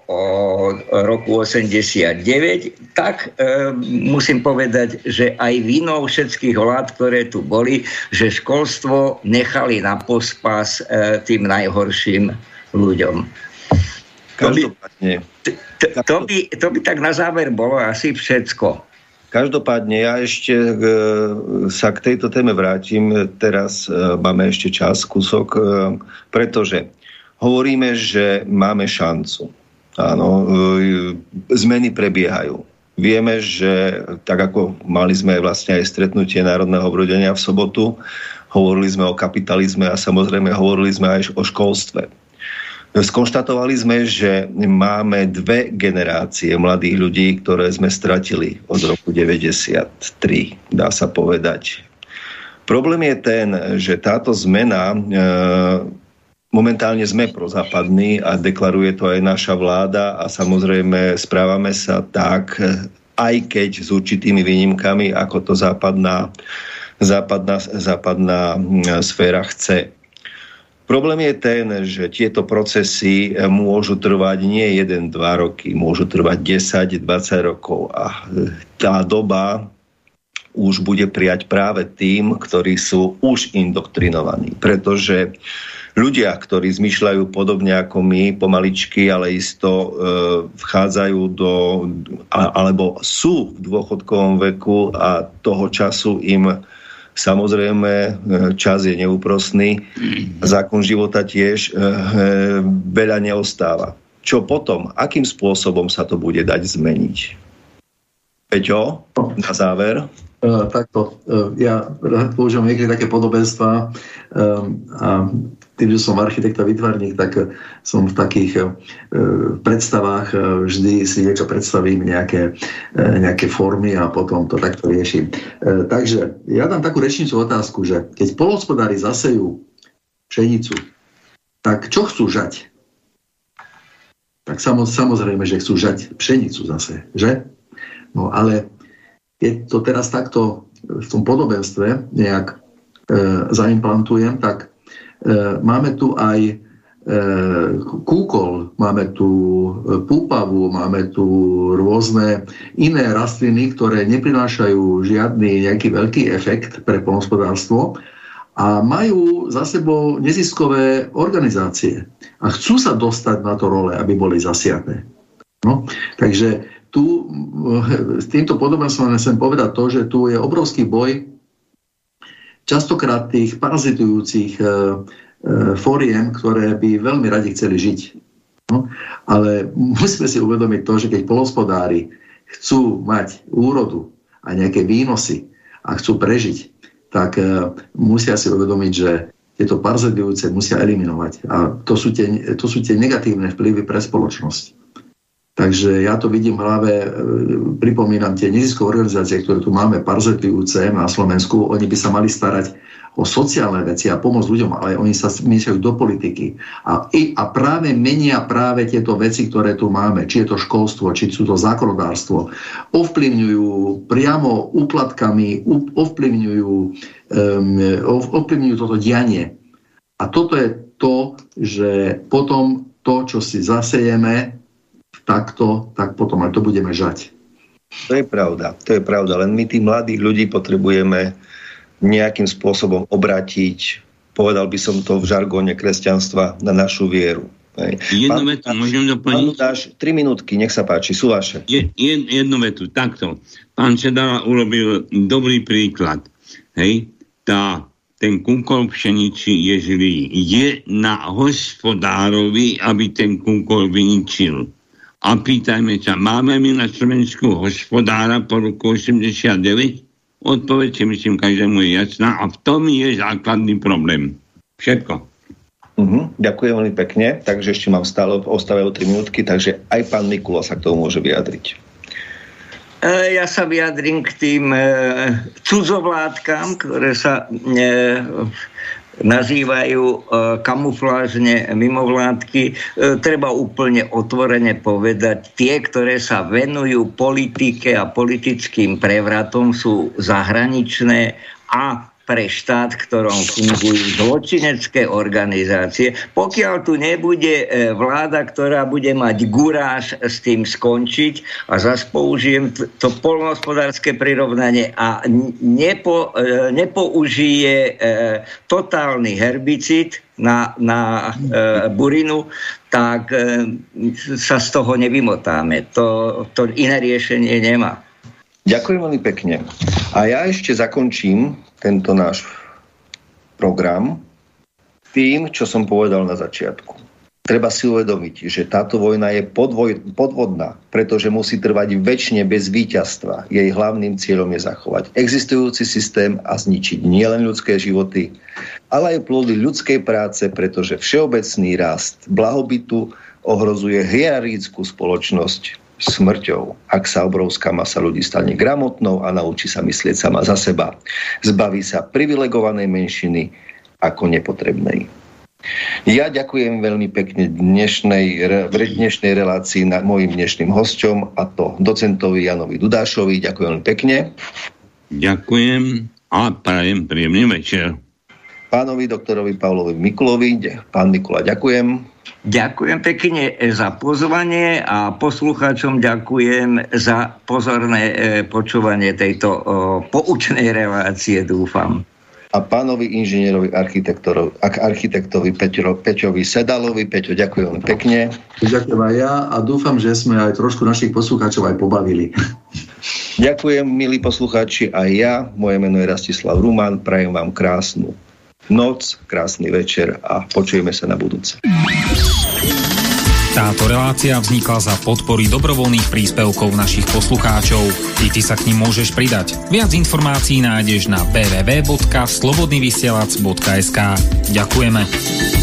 roku 89, tak e, musím povedať, že aj vinou všetkých vlád, ktoré tu boli, že školstvo nechali na pospas tým najhorším ľuďom. Každopádne. To, by, to by tak na záver bolo asi všetko. Každopádne ja ešte e, sa k tejto téme vrátim. Teraz e, máme ešte čas, kúsok, e, pretože hovoríme, že máme šancu. Áno, zmeny prebiehajú. Vieme, že tak ako mali sme vlastne aj stretnutie Národného obrodenia v sobotu, hovorili sme o kapitalizme a samozrejme hovorili sme aj o školstve. Skonštatovali sme, že máme dve generácie mladých ľudí, ktoré sme stratili od roku 93, dá sa povedať. Problém je ten, že táto zmena e, momentálne sme prozápadní a deklaruje to aj naša vláda a samozrejme správame sa tak, aj keď s určitými výnimkami, ako to západná, západná, západná sféra chce. Problém je ten, že tieto procesy eh, môžu trvať nie 1-2 roky, môžu trvať 10-20 rokov a eh, tá doba už bude prijať práve tým, ktorí sú už indoktrinovaní. Pretože ľudia, ktorí zmyšľajú podobne ako my, pomaličky, ale isto e, vchádzajú do, a, alebo sú v dôchodkovom veku a toho času im Samozrejme, e, čas je neúprosný. Zákon života tiež e, e, veľa neostáva. Čo potom? Akým spôsobom sa to bude dať zmeniť? Peťo, na záver. Uh, takto. Uh, ja používam niekedy také podobenstva uh, a tým, že som architekt a vytvarník, tak som v takých e, predstavách e, vždy si niečo predstavím, nejaké, e, nejaké formy a potom to takto riešim. E, takže ja dám takú rečnicu otázku, že keď polospodári zasejú pšenicu, tak čo chcú žať? Tak samozrejme, že chcú žať pšenicu zase, že? No ale keď to teraz takto v tom podobenstve nejak e, zaimplantujem, tak E, máme tu aj e, kúkol, máme tu e, púpavu, máme tu rôzne iné rastliny, ktoré neprinášajú žiadny nejaký veľký efekt pre polnospodárstvo a majú za sebou neziskové organizácie a chcú sa dostať na to role, aby boli zasiahne. No, takže tu s týmto podobenstvom chcem povedať to, že tu je obrovský boj častokrát tých parazitujúcich e, e, fóriem, ktoré by veľmi radi chceli žiť. No, ale musíme si uvedomiť to, že keď polospodári chcú mať úrodu a nejaké výnosy a chcú prežiť, tak musia si uvedomiť, že tieto parzedujúce musia eliminovať. A to sú, tie, to sú tie negatívne vplyvy pre spoločnosť. Takže ja to vidím v hlave, e, pripomínam tie neziskové organizácie, ktoré tu máme, parzetujúce na Slovensku, oni by sa mali starať o sociálne veci a pomôcť ľuďom, ale oni sa miešajú do politiky. A, a práve menia práve tieto veci, ktoré tu máme, či je to školstvo, či sú to zákonodárstvo, ovplyvňujú priamo úplatkami, ovplyvňujú, um, ovplyvňujú toto dianie. A toto je to, že potom to, čo si zasejeme, takto, tak potom aj to budeme žať. To je pravda, to je pravda, len my tých mladých ľudí potrebujeme nejakým spôsobom obratiť, povedal by som to v žargóne kresťanstva, na našu vieru. Jednu vetu, môžem doplniť? Dáš, tri minútky, nech sa páči, sú vaše. Je, jed, jednu vetu, takto. Pán Čedala urobil dobrý príklad. Hej, tá, ten kúkol pšeniči je živý. Je na hospodárovi, aby ten kúkol vyničil. A pýtajme sa, máme my na Slovensku hospodára po roku 89? Odpoveď si myslím každému je jasná a v tom je základný problém. Všetko. Uh-huh, ďakujem veľmi pekne, takže ešte mám stále ostávajú 3 minútky, takže aj pán Mikula sa k tomu môže vyjadriť. E, ja sa vyjadrím k tým e, cudzovládkam, ktoré sa e, nazývajú e, kamuflážne mimovládky. E, treba úplne otvorene povedať, tie, ktoré sa venujú politike a politickým prevratom, sú zahraničné a pre štát, ktorom fungujú zločinecké organizácie. Pokiaľ tu nebude e, vláda, ktorá bude mať guráž s tým skončiť a zase použijem to polnohospodárske prirovnanie a nepo, e, nepoužije e, totálny herbicid na, na burinu, tak sa z toho nevymotáme. To, to iné riešenie nemá. Ďakujem veľmi pekne. A ja ešte zakončím tento náš program tým, čo som povedal na začiatku. Treba si uvedomiť, že táto vojna je podvoj, podvodná, pretože musí trvať väčšine bez víťazstva. Jej hlavným cieľom je zachovať existujúci systém a zničiť nielen ľudské životy, ale aj plody ľudskej práce, pretože všeobecný rast blahobytu ohrozuje hierarchickú spoločnosť smrťou, ak sa obrovská masa ľudí stane gramotnou a naučí sa myslieť sama za seba. Zbaví sa privilegovanej menšiny ako nepotrebnej. Ja ďakujem veľmi pekne dnešnej, dnešnej relácii na mojim dnešným hosťom a to docentovi Janovi Dudášovi. Ďakujem veľmi pekne. Ďakujem a prajem príjemný večer. Pánovi doktorovi Pavlovi Mikulovi, pán Mikula, ďakujem. Ďakujem pekne za pozvanie a poslucháčom ďakujem za pozorné e, počúvanie tejto poučnej relácie, dúfam. A pánovi inžinierovi architektovi Peťo, Peťovi Sedalovi. Peťo, ďakujem pekne. Ďakujem aj ja a dúfam, že sme aj trošku našich poslucháčov aj pobavili. Ďakujem, milí poslucháči, aj ja. Moje meno je Rastislav Ruman. Prajem vám krásnu noc, krásny večer a počujeme sa na budúce. Táto relácia vznikla za podpory dobrovoľných príspevkov našich poslucháčov. I ty sa k ním môžeš pridať. Viac informácií nájdeš na www.slobodnyvysielac.sk Ďakujeme.